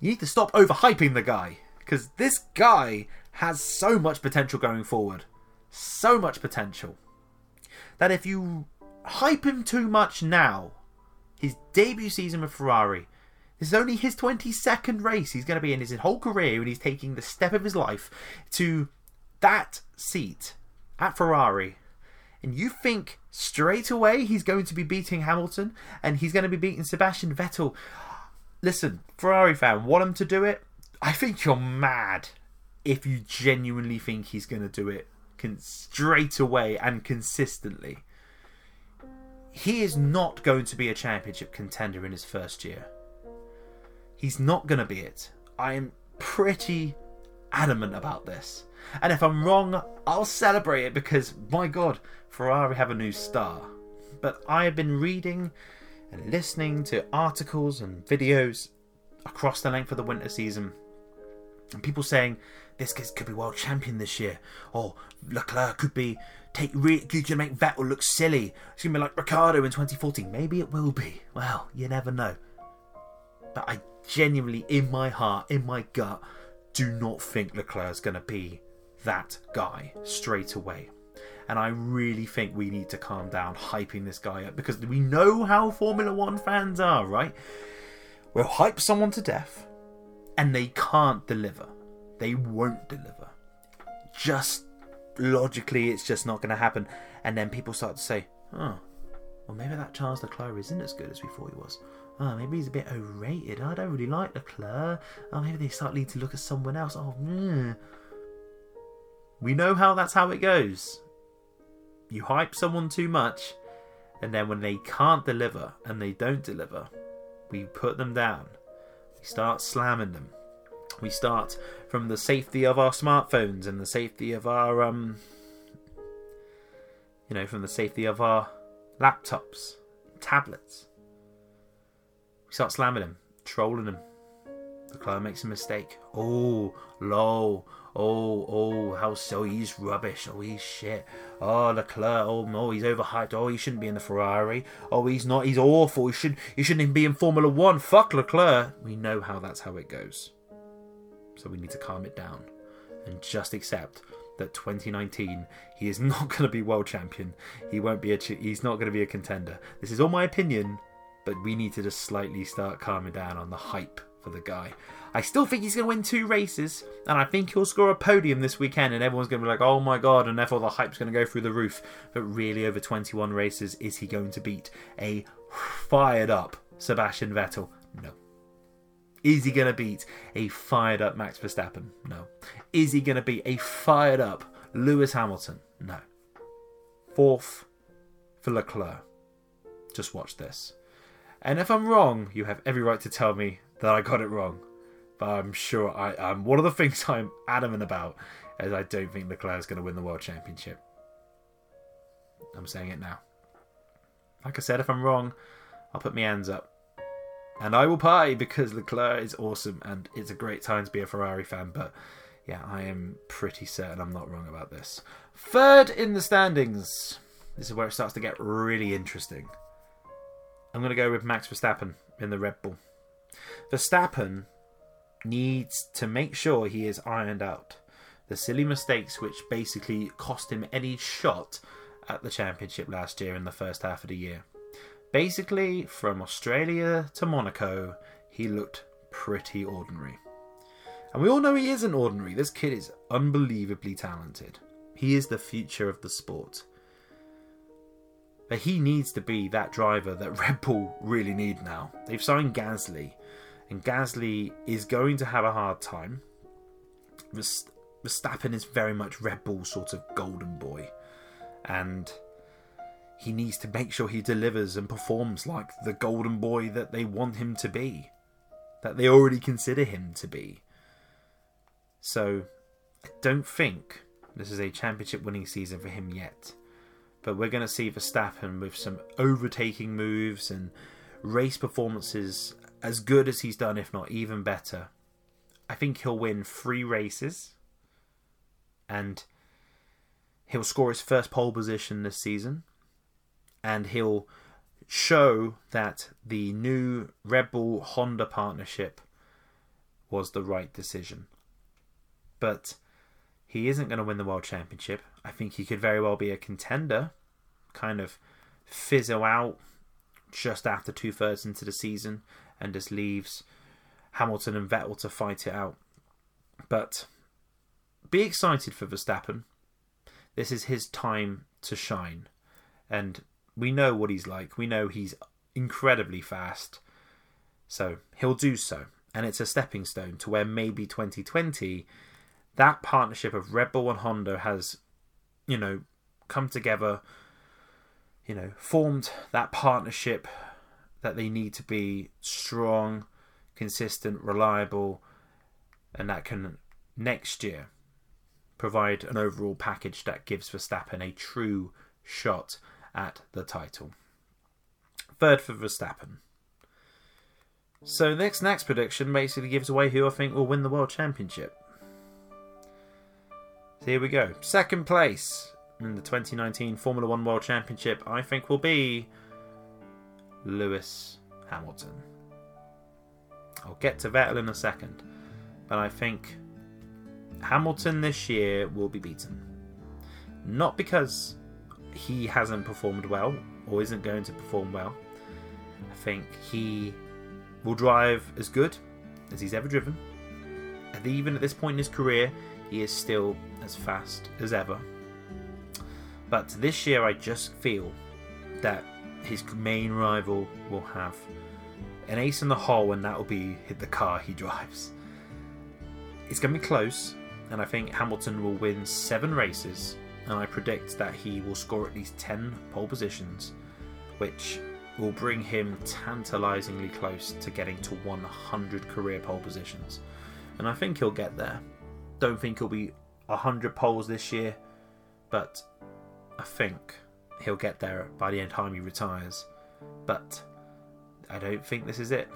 You need to stop overhyping the guy because this guy has so much potential going forward. So much potential. That if you hype him too much now, his debut season with Ferrari, this is only his 22nd race he's going to be in his whole career, and he's taking the step of his life to that seat at Ferrari. And you think straight away he's going to be beating Hamilton and he's going to be beating Sebastian Vettel. Listen, Ferrari fan, want him to do it? I think you're mad if you genuinely think he's going to do it straight away and consistently. He is not going to be a championship contender in his first year. He's not going to be it. I am pretty adamant about this. And if I'm wrong, I'll celebrate it because, my god, Ferrari have a new star. But I have been reading and listening to articles and videos across the length of the winter season. And people saying this could be world champion this year, or Leclerc could be take re- could make Vettel look silly. It's gonna be like Ricciardo in 2014. Maybe it will be. Well, you never know. But I genuinely, in my heart, in my gut, do not think Leclerc's gonna be that guy straight away. And I really think we need to calm down hyping this guy up because we know how Formula One fans are, right? We'll hype someone to death and they can't deliver. They won't deliver. Just logically, it's just not going to happen. And then people start to say, oh, well, maybe that Charles Leclerc isn't as good as we thought he was. Oh, maybe he's a bit overrated. I don't really like Leclerc. Oh, maybe they start to look at someone else. Oh, mm. we know how that's how it goes. You hype someone too much, and then when they can't deliver and they don't deliver, we put them down. We start slamming them. We start from the safety of our smartphones and the safety of our um you know, from the safety of our laptops, tablets. We start slamming them, trolling them. The client makes a mistake. Oh, low. Oh, oh, how so? He's rubbish. Oh, he's shit. Oh, Leclerc. Oh no, he's overhyped. Oh, he shouldn't be in the Ferrari. Oh, he's not. He's awful. He should. He shouldn't even be in Formula One. Fuck Leclerc. We know how that's how it goes. So we need to calm it down and just accept that 2019 he is not going to be world champion. He won't be a. He's not going to be a contender. This is all my opinion, but we need to just slightly start calming down on the hype for the guy. I still think he's going to win two races, and I think he'll score a podium this weekend, and everyone's going to be like, oh my god, and therefore the hype's going to go through the roof. But really, over 21 races, is he going to beat a fired up Sebastian Vettel? No. Is he going to beat a fired up Max Verstappen? No. Is he going to beat a fired up Lewis Hamilton? No. Fourth for Leclerc. Just watch this. And if I'm wrong, you have every right to tell me that I got it wrong. But I'm sure I am. One of the things I'm adamant about is I don't think Leclerc is going to win the World Championship. I'm saying it now. Like I said, if I'm wrong, I'll put my hands up. And I will party because Leclerc is awesome and it's a great time to be a Ferrari fan. But yeah, I am pretty certain I'm not wrong about this. Third in the standings. This is where it starts to get really interesting. I'm going to go with Max Verstappen in the Red Bull. Verstappen needs to make sure he is ironed out. The silly mistakes which basically cost him any shot at the championship last year in the first half of the year. Basically, from Australia to Monaco, he looked pretty ordinary. And we all know he isn't ordinary. This kid is unbelievably talented. He is the future of the sport. But he needs to be that driver that Red Bull really need now. They've signed Gasly, and Gasly is going to have a hard time. Verstappen is very much Red Bull sort of golden boy, and he needs to make sure he delivers and performs like the golden boy that they want him to be, that they already consider him to be. So, I don't think this is a championship winning season for him yet. But we're going to see Verstappen with some overtaking moves and race performances as good as he's done, if not even better. I think he'll win three races and he'll score his first pole position this season and he'll show that the new Red Bull Honda partnership was the right decision. But he isn't going to win the World Championship. I think he could very well be a contender, kind of fizzle out just after two thirds into the season and just leaves Hamilton and Vettel to fight it out. But be excited for Verstappen. This is his time to shine. And we know what he's like. We know he's incredibly fast. So he'll do so. And it's a stepping stone to where maybe 2020, that partnership of Red Bull and Honda has, you know, come together, you know, formed that partnership that they need to be strong, consistent, reliable, and that can next year provide an overall package that gives Verstappen a true shot at the title. Third for Verstappen. So next next prediction basically gives away who I think will win the world championship. So here we go. Second place in the 2019 Formula One World Championship, I think, will be Lewis Hamilton. I'll get to Vettel in a second, but I think Hamilton this year will be beaten. Not because he hasn't performed well or isn't going to perform well. I think he will drive as good as he's ever driven. And even at this point in his career, he is still as fast as ever. But this year, I just feel that his main rival will have an ace in the hole, and that will be hit the car he drives. It's going to be close, and I think Hamilton will win seven races, and I predict that he will score at least 10 pole positions, which will bring him tantalisingly close to getting to 100 career pole positions. And I think he'll get there. Don't think he'll be 100 poles this year, but I think he'll get there by the end time he retires. But I don't think this is it.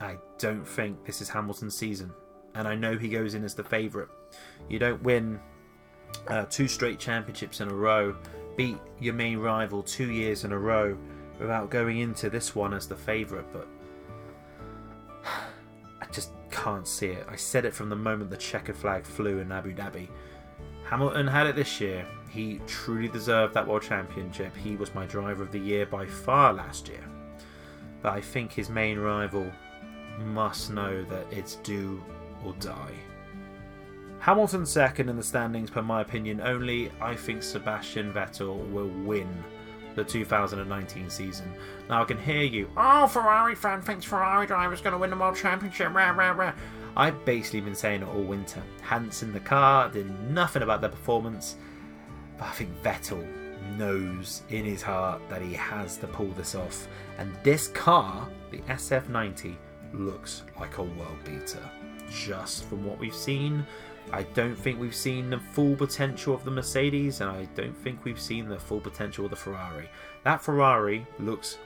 I don't think this is Hamilton's season. And I know he goes in as the favourite. You don't win uh, two straight championships in a row, beat your main rival two years in a row without going into this one as the favourite. But I just can't see it. I said it from the moment the checkered flag flew in Abu Dhabi. Hamilton had it this year. He truly deserved that World Championship. He was my driver of the year by far last year. But I think his main rival must know that it's do or die. Hamilton second in the standings, per my opinion, only I think Sebastian Vettel will win the 2019 season. Now I can hear you, oh, Ferrari fan thinks Ferrari driver's going to win the World Championship, rah, rah, rah. I've basically been saying it all winter. Hadn't the car, did nothing about their performance, but I think Vettel knows in his heart that he has to pull this off. And this car, the SF90, looks like a world beater. Just from what we've seen, I don't think we've seen the full potential of the Mercedes, and I don't think we've seen the full potential of the Ferrari. That Ferrari looks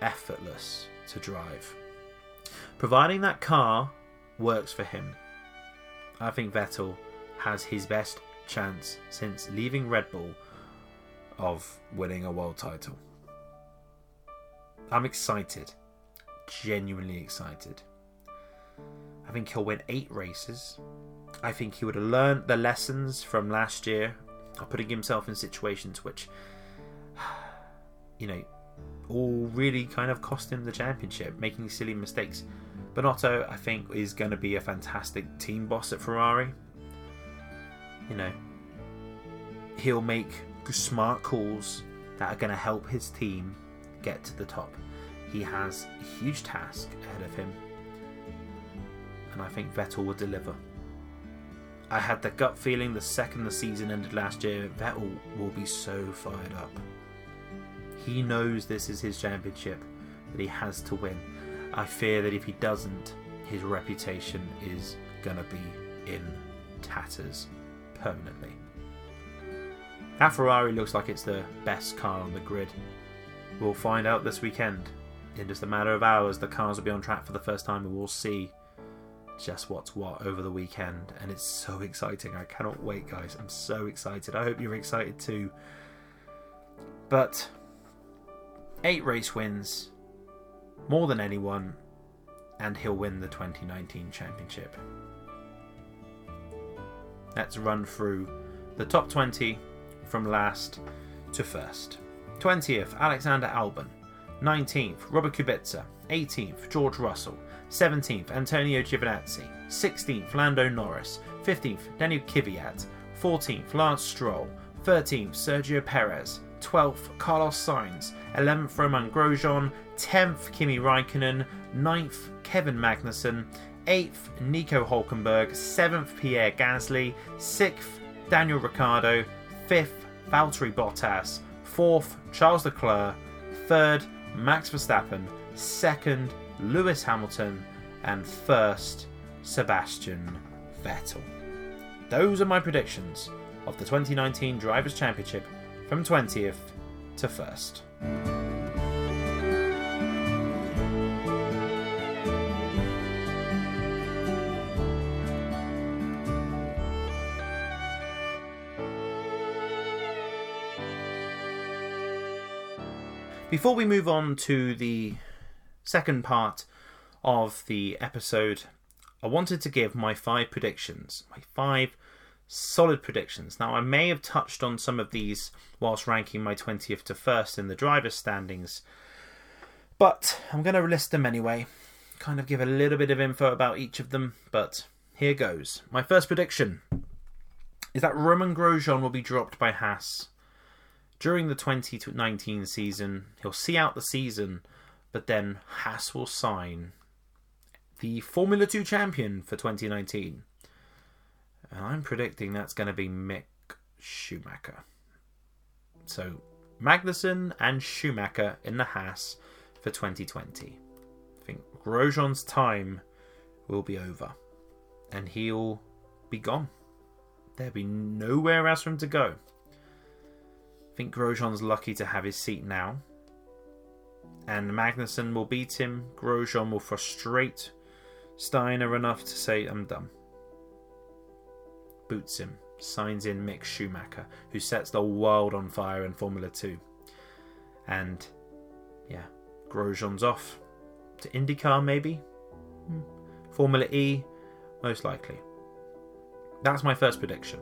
effortless to drive. Providing that car works for him, I think Vettel has his best chance since leaving Red Bull of winning a world title. I'm excited, genuinely excited. I think he'll win eight races. I think he would have learned the lessons from last year of putting himself in situations which, you know, all really kind of cost him the championship, making silly mistakes. Binotto, I think, is going to be a fantastic team boss at Ferrari. You know, he'll make smart calls that are going to help his team get to the top. He has a huge task ahead of him, and I think Vettel will deliver. I had the gut feeling the second the season ended last year, Vettel will be so fired up. He knows this is his championship, that he has to win. I fear that if he doesn't, his reputation is gonna be in tatters permanently. That Ferrari looks like it's the best car on the grid. We'll find out this weekend. In just a matter of hours, the cars will be on track for the first time and we'll see just what's what over the weekend. And it's so exciting. I cannot wait, guys. I'm so excited. I hope you're excited too. But eight race wins, more than anyone, and he'll win the 2019 championship. Let's run through the top 20 from last to first. 20th, Alexander Albon. 19th, Robert Kubica. 18th, George Russell. 17th, Antonio Giovinazzi. 16th, Lando Norris. 15th, Daniel Kvyat. 14th, Lance Stroll. 13th, Sergio Perez. 12th, Carlos Sainz. 11th, Romain Grosjean. 10th, Kimi Raikkonen. 9th, Kevin Magnussen. 8th, Nico Hulkenberg. 7th, Pierre Gasly. 6th, Daniel Ricciardo. 5th, Valtteri Bottas, 4th, Charles Leclerc, 3rd, Max Verstappen, 2nd, Lewis Hamilton, and 1st, Sebastian Vettel. Those are my predictions of the 2019 Drivers' Championship from 20th to 1st. Before we move on to the second part of the episode, I wanted to give my five predictions, my five solid predictions. Now, I may have touched on some of these whilst ranking my 20th to first in the driver's standings, but I'm going to list them anyway. Kind of give a little bit of info about each of them, but here goes. My first prediction is that Romain Grosjean will be dropped by Haas during the 2019 season. He'll see out the season, but then Haas will sign the Formula 2 champion for 2019. And I'm predicting that's going to be Mick Schumacher. So, Magnussen and Schumacher in the Haas for 2020. I think Grosjean's time will be over and he'll be gone. There'll be nowhere else for him to go. I think Grosjean's lucky to have his seat now. And Magnussen will beat him. Grosjean will frustrate Steiner enough to say, I'm done. Boots him, signs in Mick Schumacher, who sets the world on fire in Formula 2. And, yeah, Grosjean's off. To IndyCar, maybe? Hmm. Formula E, most likely. That's my first prediction.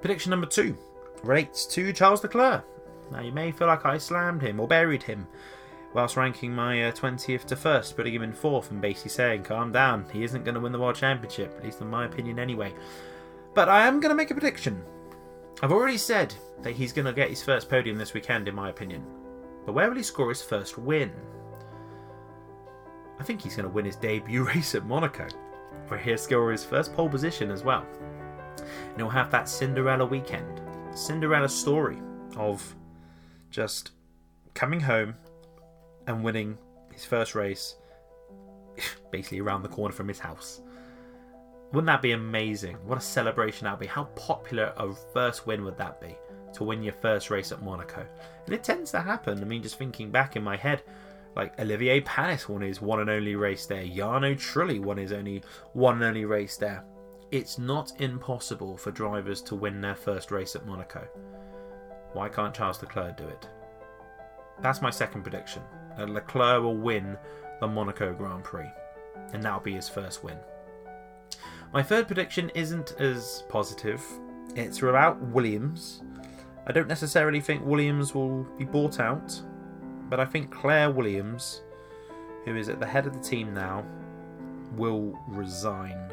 Prediction number two relates to Charles Leclerc. Now, you may feel like I slammed him or buried him whilst ranking my uh, 20th to first, putting him in fourth and basically saying, calm down, he isn't going to win the World Championship, at least in my opinion anyway. But I am going to make a prediction. I've already said that he's going to get his first podium this weekend, in my opinion. But where will he score his first win? I think he's going to win his debut race at Monaco, where he'll score his first pole position as well. And he'll have that Cinderella weekend, Cinderella story of just coming home and winning his first race basically around the corner from his house. Wouldn't that be amazing? What a celebration that would be. How popular a first win would that be? To win your first race at Monaco. And it tends to happen. I mean, just thinking back in my head, like Olivier Panis won his one and only race there. Jarno Trulli won his only one and only race there. It's not impossible for drivers to win their first race at Monaco. Why can't Charles Leclerc do it? That's my second prediction. That Leclerc will win the Monaco Grand Prix. And that'll be his first win. My third prediction isn't as positive. It's about Williams. I don't necessarily think Williams will be bought out, but I think Claire Williams, who is at the head of the team now, will resign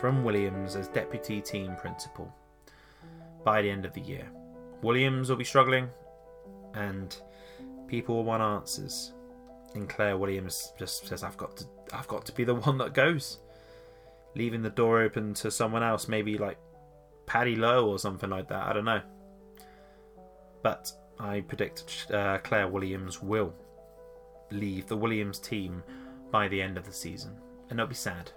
from Williams as deputy team principal by the end of the year. Williams will be struggling, and people will want answers. And Claire Williams just says, "I've got to, I've got to be the one that goes." leaving the door open to someone else, maybe like Paddy Lowe or something like that. I don't know. But I predict uh, Claire Williams will leave the Williams team by the end of the season. And it'll be sad.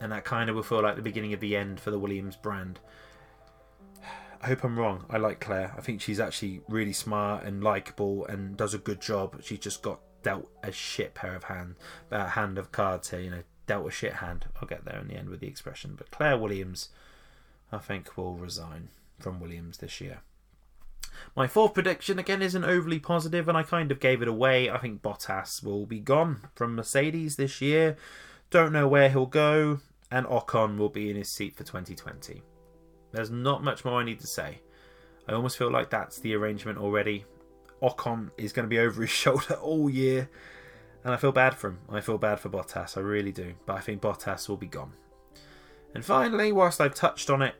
And that kind of will feel like the beginning of the end for the Williams brand. I hope I'm wrong. I like Claire. I think she's actually really smart and likable and does a good job. She's just got dealt a shit pair of hand, uh, hand of cards here. You know, dealt a shit hand. I'll get there in the end with the expression. But Claire Williams, I think, will resign from Williams this year. My fourth prediction again isn't overly positive, and I kind of gave it away. I think Bottas will be gone from Mercedes this year. Don't know where he'll go, and Ocon will be in his seat for 2020. There's not much more I need to say. I almost feel like that's the arrangement already. Ocon is going to be over his shoulder all year. And I feel bad for him. I feel bad for Bottas. I really do. But I think Bottas will be gone. And finally, whilst I've touched on it,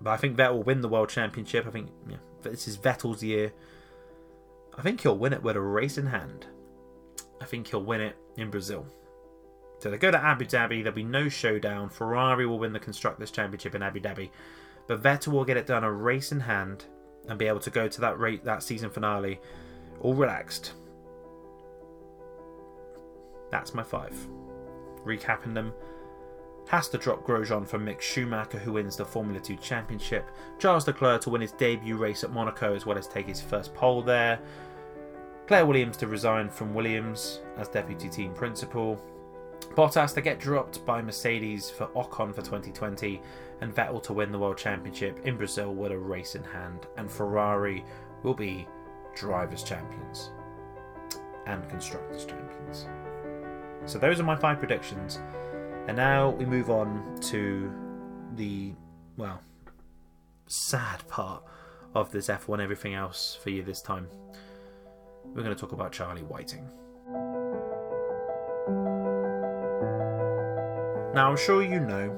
but I think Vettel will win the World Championship. I think yeah, this is Vettel's year. I think he'll win it with a race in hand. I think he'll win it in Brazil. So they go to Abu Dhabi. There'll be no showdown. Ferrari will win the Constructors' Championship in Abu Dhabi. But Vettel will get it done a race in hand and be able to go to that rate that season finale all relaxed that's my five. Recapping them. Haas to drop Grosjean for Mick Schumacher, who wins the Formula 2 Championship. Charles Leclerc to win his debut race at Monaco, as well as take his first pole there. Claire Williams to resign from Williams as deputy team principal. Bottas to get dropped by Mercedes for Ocon for 2020, and Vettel to win the World Championship in Brazil with a race in hand. And Ferrari will be drivers' champions, and constructors' champions. So those are my five predictions. And now we move on to the, well, sad part of this F1 everything else for you this time. We're going to talk about Charlie Whiting. Now, I'm sure you know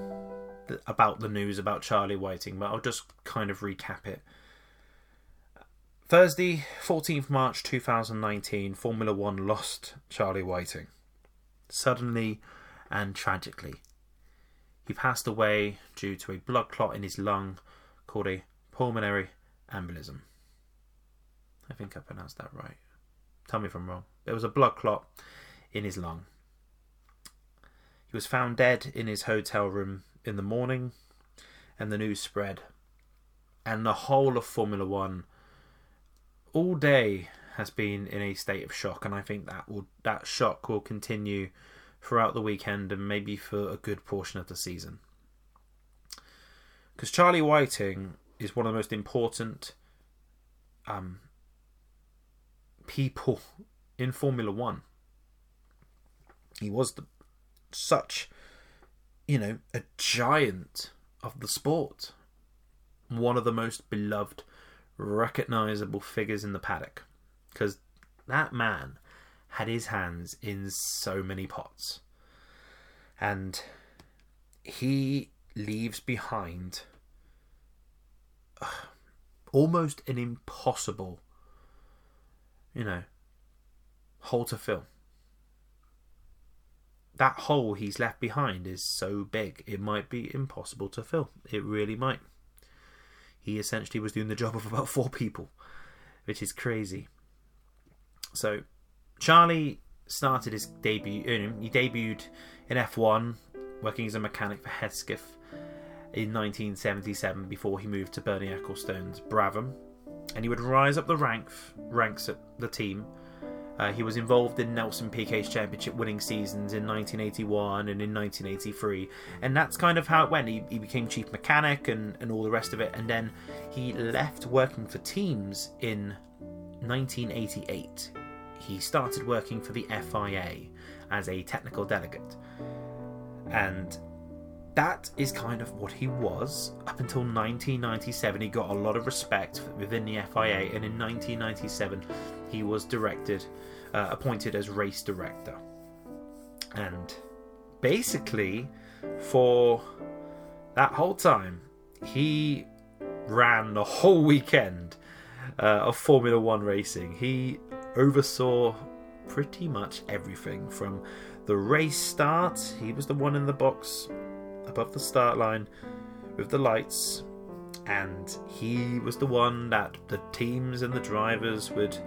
about the news about Charlie Whiting, but I'll just kind of recap it. Thursday, 14th March 2019, Formula One lost Charlie Whiting. Suddenly and tragically. He passed away due to a blood clot in his lung called a pulmonary embolism. I think I pronounced that right. Tell me if I'm wrong. There was a blood clot in his lung. He was found dead in his hotel room in the morning, and the news spread. And the whole of Formula One all day has been in a state of shock, and I think that will that shock will continue throughout the weekend and maybe for a good portion of the season. Because Charlie Whiting is one of the most important um, people in Formula One. He was the such, you know, a giant of the sport. One of the most beloved, recognizable figures in the paddock. Because that man had his hands in so many pots. And he leaves behind uh, almost an impossible, you know, hole to fill that hole he's left behind is so big, it might be impossible to fill. It really might. He essentially was doing the job of about four people, which is crazy. So, Charlie started his debut. Uh, he debuted in F1, working as a mechanic for Hesketh in 1977 before he moved to Bernie Ecclestone's Brabham, and he would rise up the rank, ranks at the team uh, he was involved in Nelson Piquet's championship winning seasons in 1981 and in 1983, and that's kind of how it went. He, he became chief mechanic and, and all the rest of it, and then he left working for teams in 1988. He started working for the FIA as a technical delegate, and that is kind of what he was up until 1997. He got a lot of respect within the FIA, and in 1997, he was directed, uh, appointed as race director. And basically, for that whole time, he ran the whole weekend uh, of Formula One racing. He oversaw pretty much everything from the race start, he was the one in the box above the start line with the lights, and he was the one that the teams and the drivers would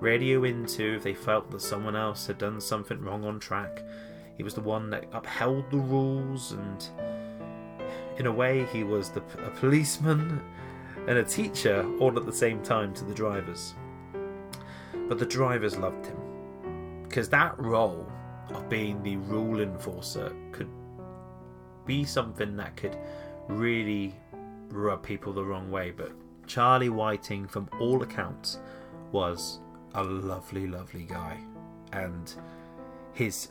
radio into if they felt that someone else had done something wrong on track. He was the one that upheld the rules, and in a way, he was the, a policeman and a teacher all at the same time to the drivers. But the drivers loved him because that role of being the rule enforcer could be something that could really rub people the wrong way. But Charlie Whiting, from all accounts, was a lovely, lovely guy. And his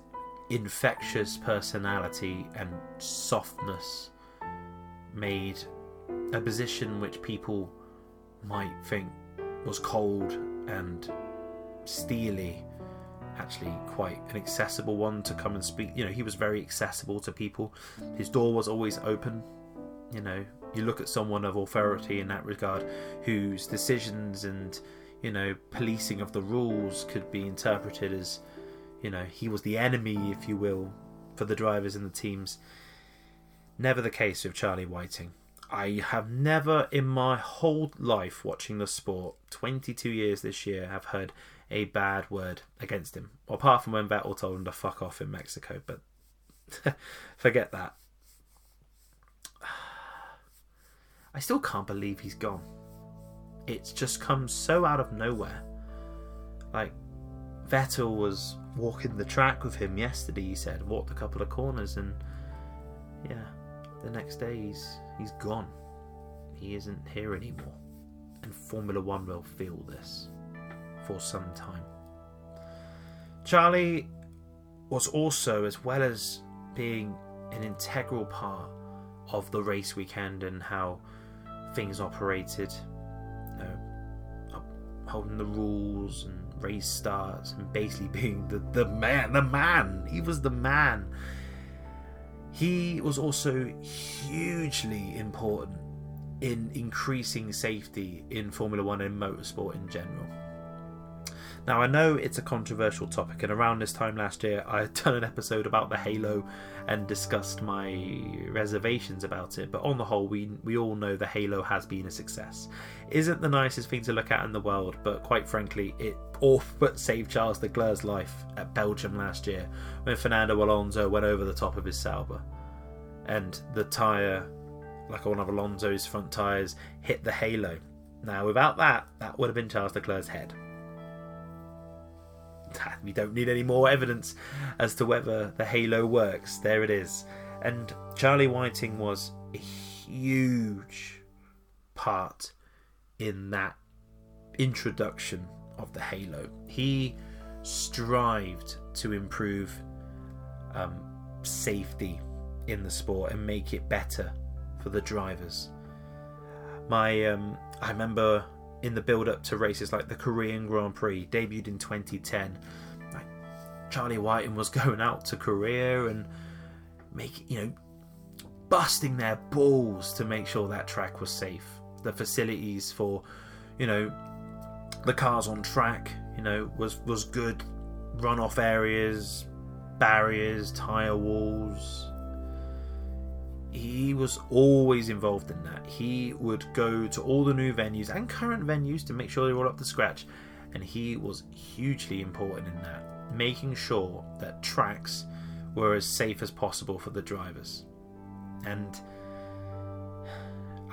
infectious personality and softness made a position which people might think was cold and steely actually quite an accessible one to come and speak. You know, he was very accessible to people. His door was always open. You know, you look at someone of authority in that regard whose decisions and, you know, policing of the rules could be interpreted as, you know, he was the enemy, if you will, for the drivers and the teams. Never the case with Charlie Whiting. I have never in my whole life watching the sport, 22 years this year, have heard a bad word against him. Apart from when Vettel told him to fuck off in Mexico, but forget that. I still can't believe he's gone. It's just come so out of nowhere. Like, Vettel was walking the track with him yesterday, he said, walked a couple of corners, and yeah, the next day he's, he's gone. He isn't here anymore. And Formula One will feel this. for some time. Charlie was also, as well as being an integral part of the race weekend and how things operated, know, holding the rules and race starts and basically being the, the man, the man. He was the man. He was also hugely important in increasing safety in Formula One and motorsport in general. Now, I know it's a controversial topic, and around this time last year, I had done an episode about the Halo and discussed my reservations about it. But on the whole, we we all know the Halo has been a success. Isn't the nicest thing to look at in the world, but quite frankly, it off but saved Charles de Leclerc's life at Belgium last year when Fernando Alonso went over the top of his Sauber, and the tyre, like one of Alonso's front tyres, hit the Halo. Now, without that, that would have been Charles Leclerc's head we don't need any more evidence as to whether the halo works. There it is. And Charlie Whiting was a huge part in that introduction of the halo. He strived to improve um, safety in the sport and make it better for the drivers. My, um, I remember in the build up to races like the Korean Grand Prix, debuted in 2010. Like Charlie Whiting was going out to Korea and making, you know, busting their balls to make sure that track was safe. The facilities for, you know, the cars on track, you know, was was good. Runoff areas, barriers, tire walls, he was always involved in that. He would go to all the new venues and current venues to make sure they were up to scratch, and he was hugely important in that, making sure that tracks were as safe as possible for the drivers. And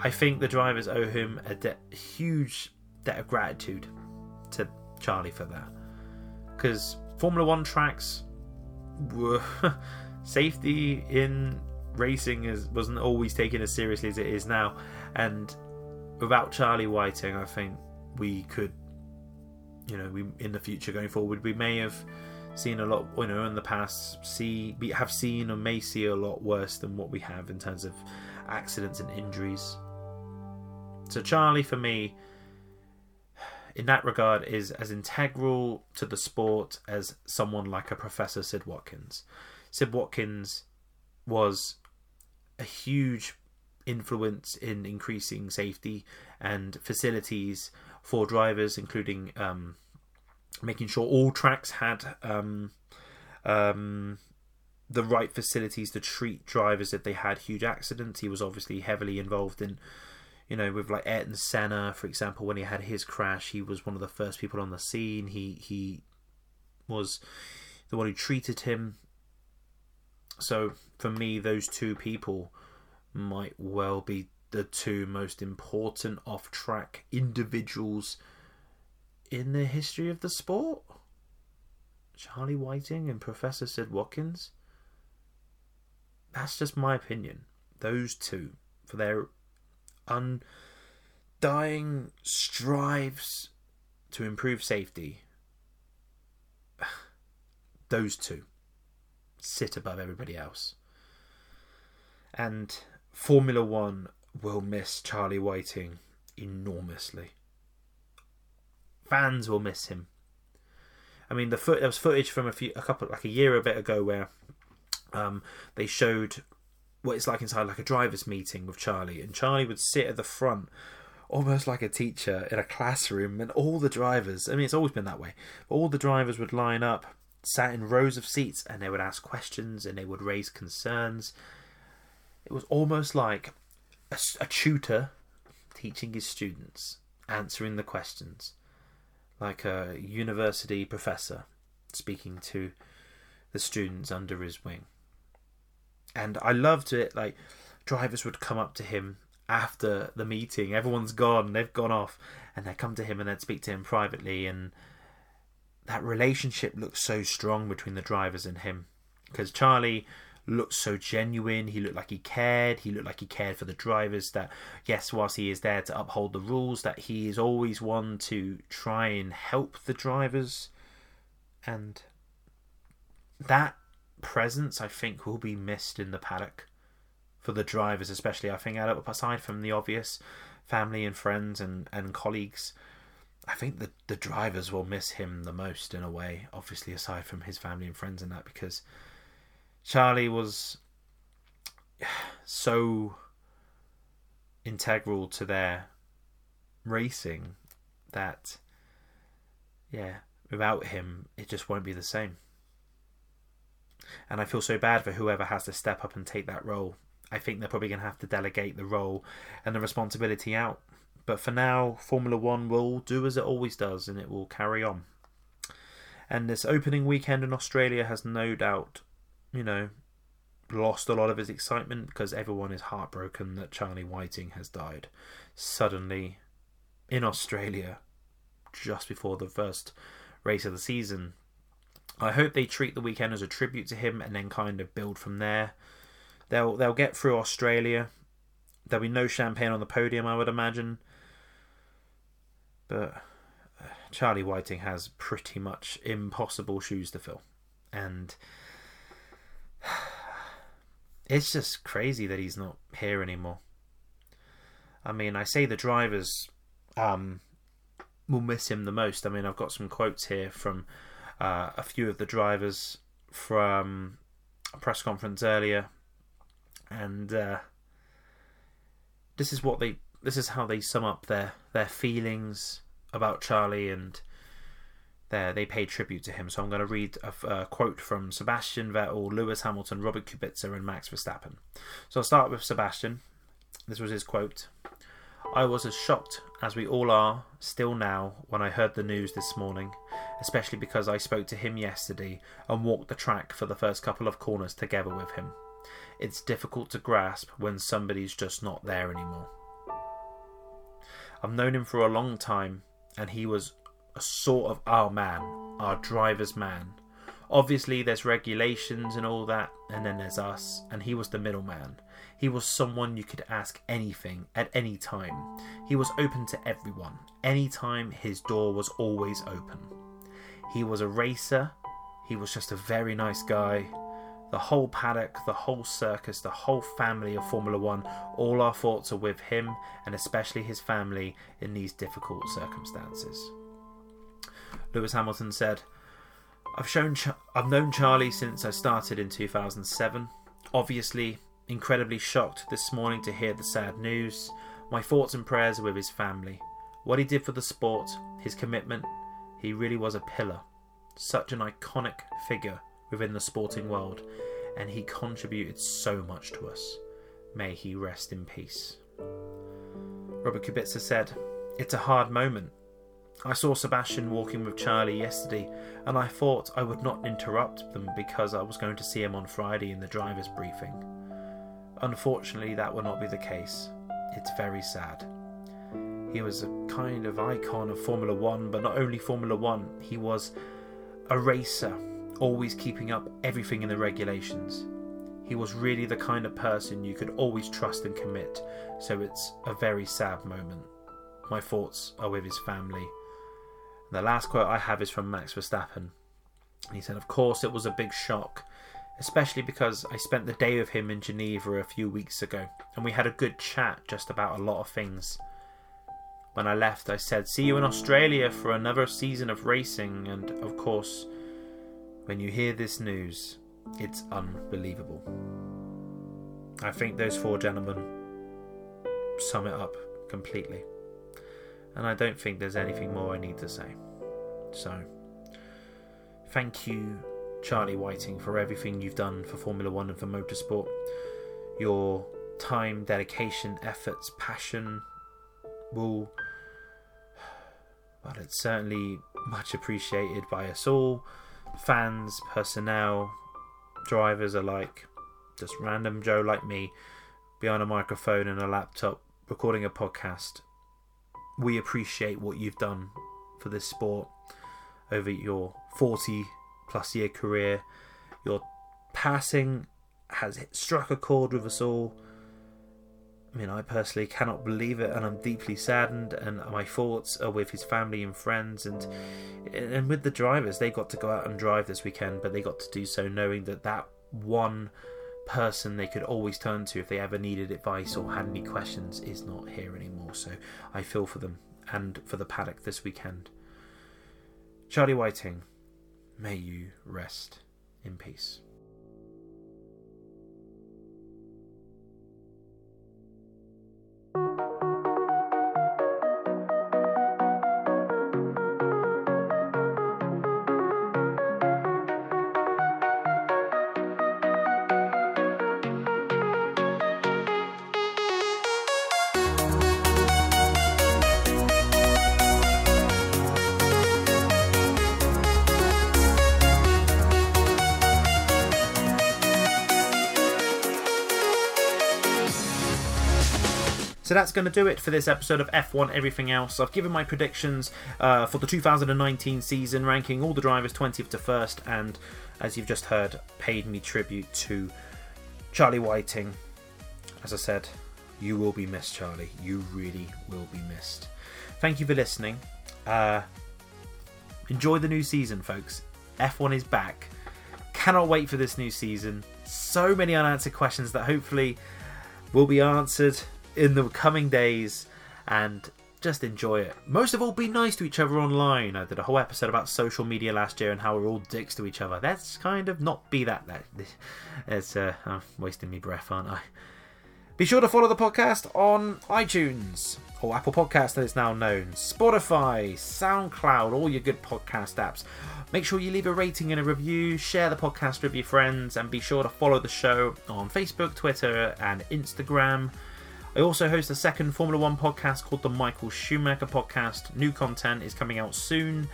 I think the drivers owe him a de- huge debt of gratitude to Charlie for that. Because Formula One tracks were safety in racing is wasn't always taken as seriously as it is now, and without Charlie Whiting, I think we could, you know, we in the future going forward, we may have seen a lot, you know, in the past, see we have seen or may see a lot worse than what we have in terms of accidents and injuries. So Charlie, for me, in that regard, is as integral to the sport as someone like a Professor Sid Watkins. Sid Watkins was a huge influence in increasing safety and facilities for drivers, including um, making sure all tracks had um, um, the right facilities to treat drivers if they had huge accidents. He was obviously heavily involved in, you know, with like Ayrton Senna, for example, when he had his crash, he was one of the first people on the scene. He he was the one who treated him. So for me, those two people might well be the two most important off track individuals in the history of the sport. Charlie Whiting and Professor Sid Watkins. That's just my opinion. Those two, for their undying strives to improve safety, those two sit above everybody else. And Formula One will miss Charlie Whiting enormously. Fans will miss him. I mean, the foot there was footage from a few, a couple, like a year a bit ago, where um, they showed what it's like inside like a drivers' meeting with Charlie, and Charlie would sit at the front, almost like a teacher in a classroom, and all the drivers. I mean, it's always been that way. All the drivers would line up, sat in rows of seats, and they would ask questions and they would raise concerns it was almost like a, a tutor teaching his students, answering the questions, like a university professor speaking to the students under his wing. And I loved it. Like drivers would come up to him after the meeting. Everyone's gone. They've gone off, and they come to him and they'd speak to him privately. And that relationship looked so strong between the drivers and him, because Charlie looked so genuine. He looked like he cared. He looked like he cared for the drivers. That yes, whilst he is there to uphold the rules, that he is always one to try and help the drivers, and that presence I think will be missed in the paddock for the drivers, especially. I think aside from the obvious family and friends and and colleagues. I think the the drivers will miss him the most in a way, obviously aside from his family and friends and that because Charlie was so integral to their racing that yeah, without him it just won't be the same. And I feel so bad for whoever has to step up and take that role. I think they're probably going to have to delegate the role and the responsibility out. But for now, Formula One will do as it always does and it will carry on. And this opening weekend in Australia has no doubt you know, lost a lot of his excitement because everyone is heartbroken that Charlie Whiting has died suddenly in Australia just before the first race of the season. I hope they treat the weekend as a tribute to him and then kind of build from there. They'll they'll get through Australia. There'll be no champagne on the podium, I would imagine. But uh, Charlie Whiting has pretty much impossible shoes to fill. And it's just crazy that he's not here anymore. I mean, I say the drivers um, will miss him the most. I mean, I've got some quotes here from uh, a few of the drivers from a press conference earlier, and uh, this is what they, this is how they sum up their their feelings about Charlie and there they paid tribute to him. So I'm going to read a, a, quote from Sebastian Vettel, Lewis Hamilton, Robert Kubica, and Max Verstappen. So I'll start with Sebastian. This was his quote. I was as shocked as we all are still now when I heard the news this morning, especially because I spoke to him yesterday and walked the track for the first couple of corners together with him. It's difficult to grasp when somebody's just not there anymore. I've known him for a long time, and he was a sort of our man, our driver's man. Obviously, there's regulations and all that, and then there's us, and he was the middleman. He was someone you could ask anything at any time. He was open to everyone. Anytime, his door was always open. He was a racer. He was just a very nice guy. The whole paddock, the whole circus, the whole family of Formula One, all our thoughts are with him and especially his family in these difficult circumstances. Lewis Hamilton said, I've shown Ch- I've known Charlie since I started in 2007. Obviously, incredibly shocked this morning to hear the sad news. My thoughts and prayers are with his family. What he did for the sport, his commitment, he really was a pillar. Such an iconic figure within the sporting world, and he contributed so much to us. May he rest in peace. Robert Kubica said, It's a hard moment. I saw Sebastian walking with Charlie yesterday, and I thought I would not interrupt them because I was going to see him on Friday in the driver's briefing. Unfortunately, that will not be the case. It's very sad. He was a kind of icon of Formula One, but not only Formula One, he was a racer, always keeping up everything in the regulations. He was really the kind of person you could always trust and commit, so it's a very sad moment. My thoughts are with his family the last quote I have is from Max Verstappen. He said, Of course, it was a big shock, especially because I spent the day with him in Geneva a few weeks ago, and we had a good chat just about a lot of things. When I left, I said, See you in Australia for another season of racing, and of course, when you hear this news, it's unbelievable. I think those four gentlemen sum it up completely and I don't think there's anything more I need to say. So, thank you, Charlie Whiting, for everything you've done for Formula One and for motorsport. Your time, dedication, efforts, passion will, well, it's certainly much appreciated by us all fans, personnel, drivers alike, just random Joe like me behind a microphone and a laptop recording a podcast we appreciate what you've done for this sport over your 40 plus year career. Your passing has struck a chord with us all. I mean, I personally cannot believe it, and I'm deeply saddened. And my thoughts are with his family and friends, and and with the drivers. They got to go out and drive this weekend, but they got to do so knowing that that one person they could always turn to if they ever needed advice or had any questions is not here anymore. So I feel for them and for the paddock this weekend. Charlie Whiting, may you rest in peace. That's going to do it for this episode of F1 Everything Else. I've given my predictions uh, for the 2019 season, ranking all the drivers 20th to 1st, and as you've just heard, paid me tribute to Charlie Whiting. As I said, you will be missed, Charlie. You really will be missed. Thank you for listening. Uh, enjoy the new season, folks. F1 is back. Cannot wait for this new season. So many unanswered questions that hopefully will be answered in the coming days and just enjoy it. Most of all, be nice to each other online. I did a whole episode about social media last year and how we're all dicks to each other. Let's kind of not be that. that it's uh, I'm wasting me breath, aren't I? Be sure to follow the podcast on iTunes or Apple Podcast, as it's now known, Spotify, SoundCloud, all your good podcast apps. Make sure you leave a rating and a review, share the podcast with your friends, and be sure to follow the show on Facebook, Twitter, and Instagram. I also host a second Formula One podcast called the Michael Schumacher Podcast. New content is coming out soon,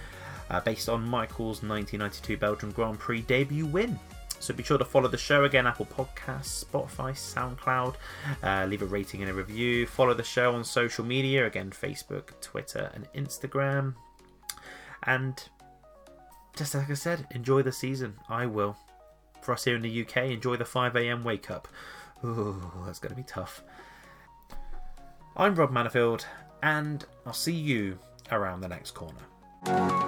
uh, based on Michael's 1992 Belgian Grand Prix debut win. So be sure to follow the show again Apple Podcasts, Spotify, SoundCloud. Uh, leave a rating and a review. Follow the show on social media again Facebook, Twitter, and Instagram. And just like I said, enjoy the season. I will. For us here in the UK, enjoy the 5am wake up. Ooh, that's going to be tough. I'm Rob Manafield, and I'll see you around the next corner.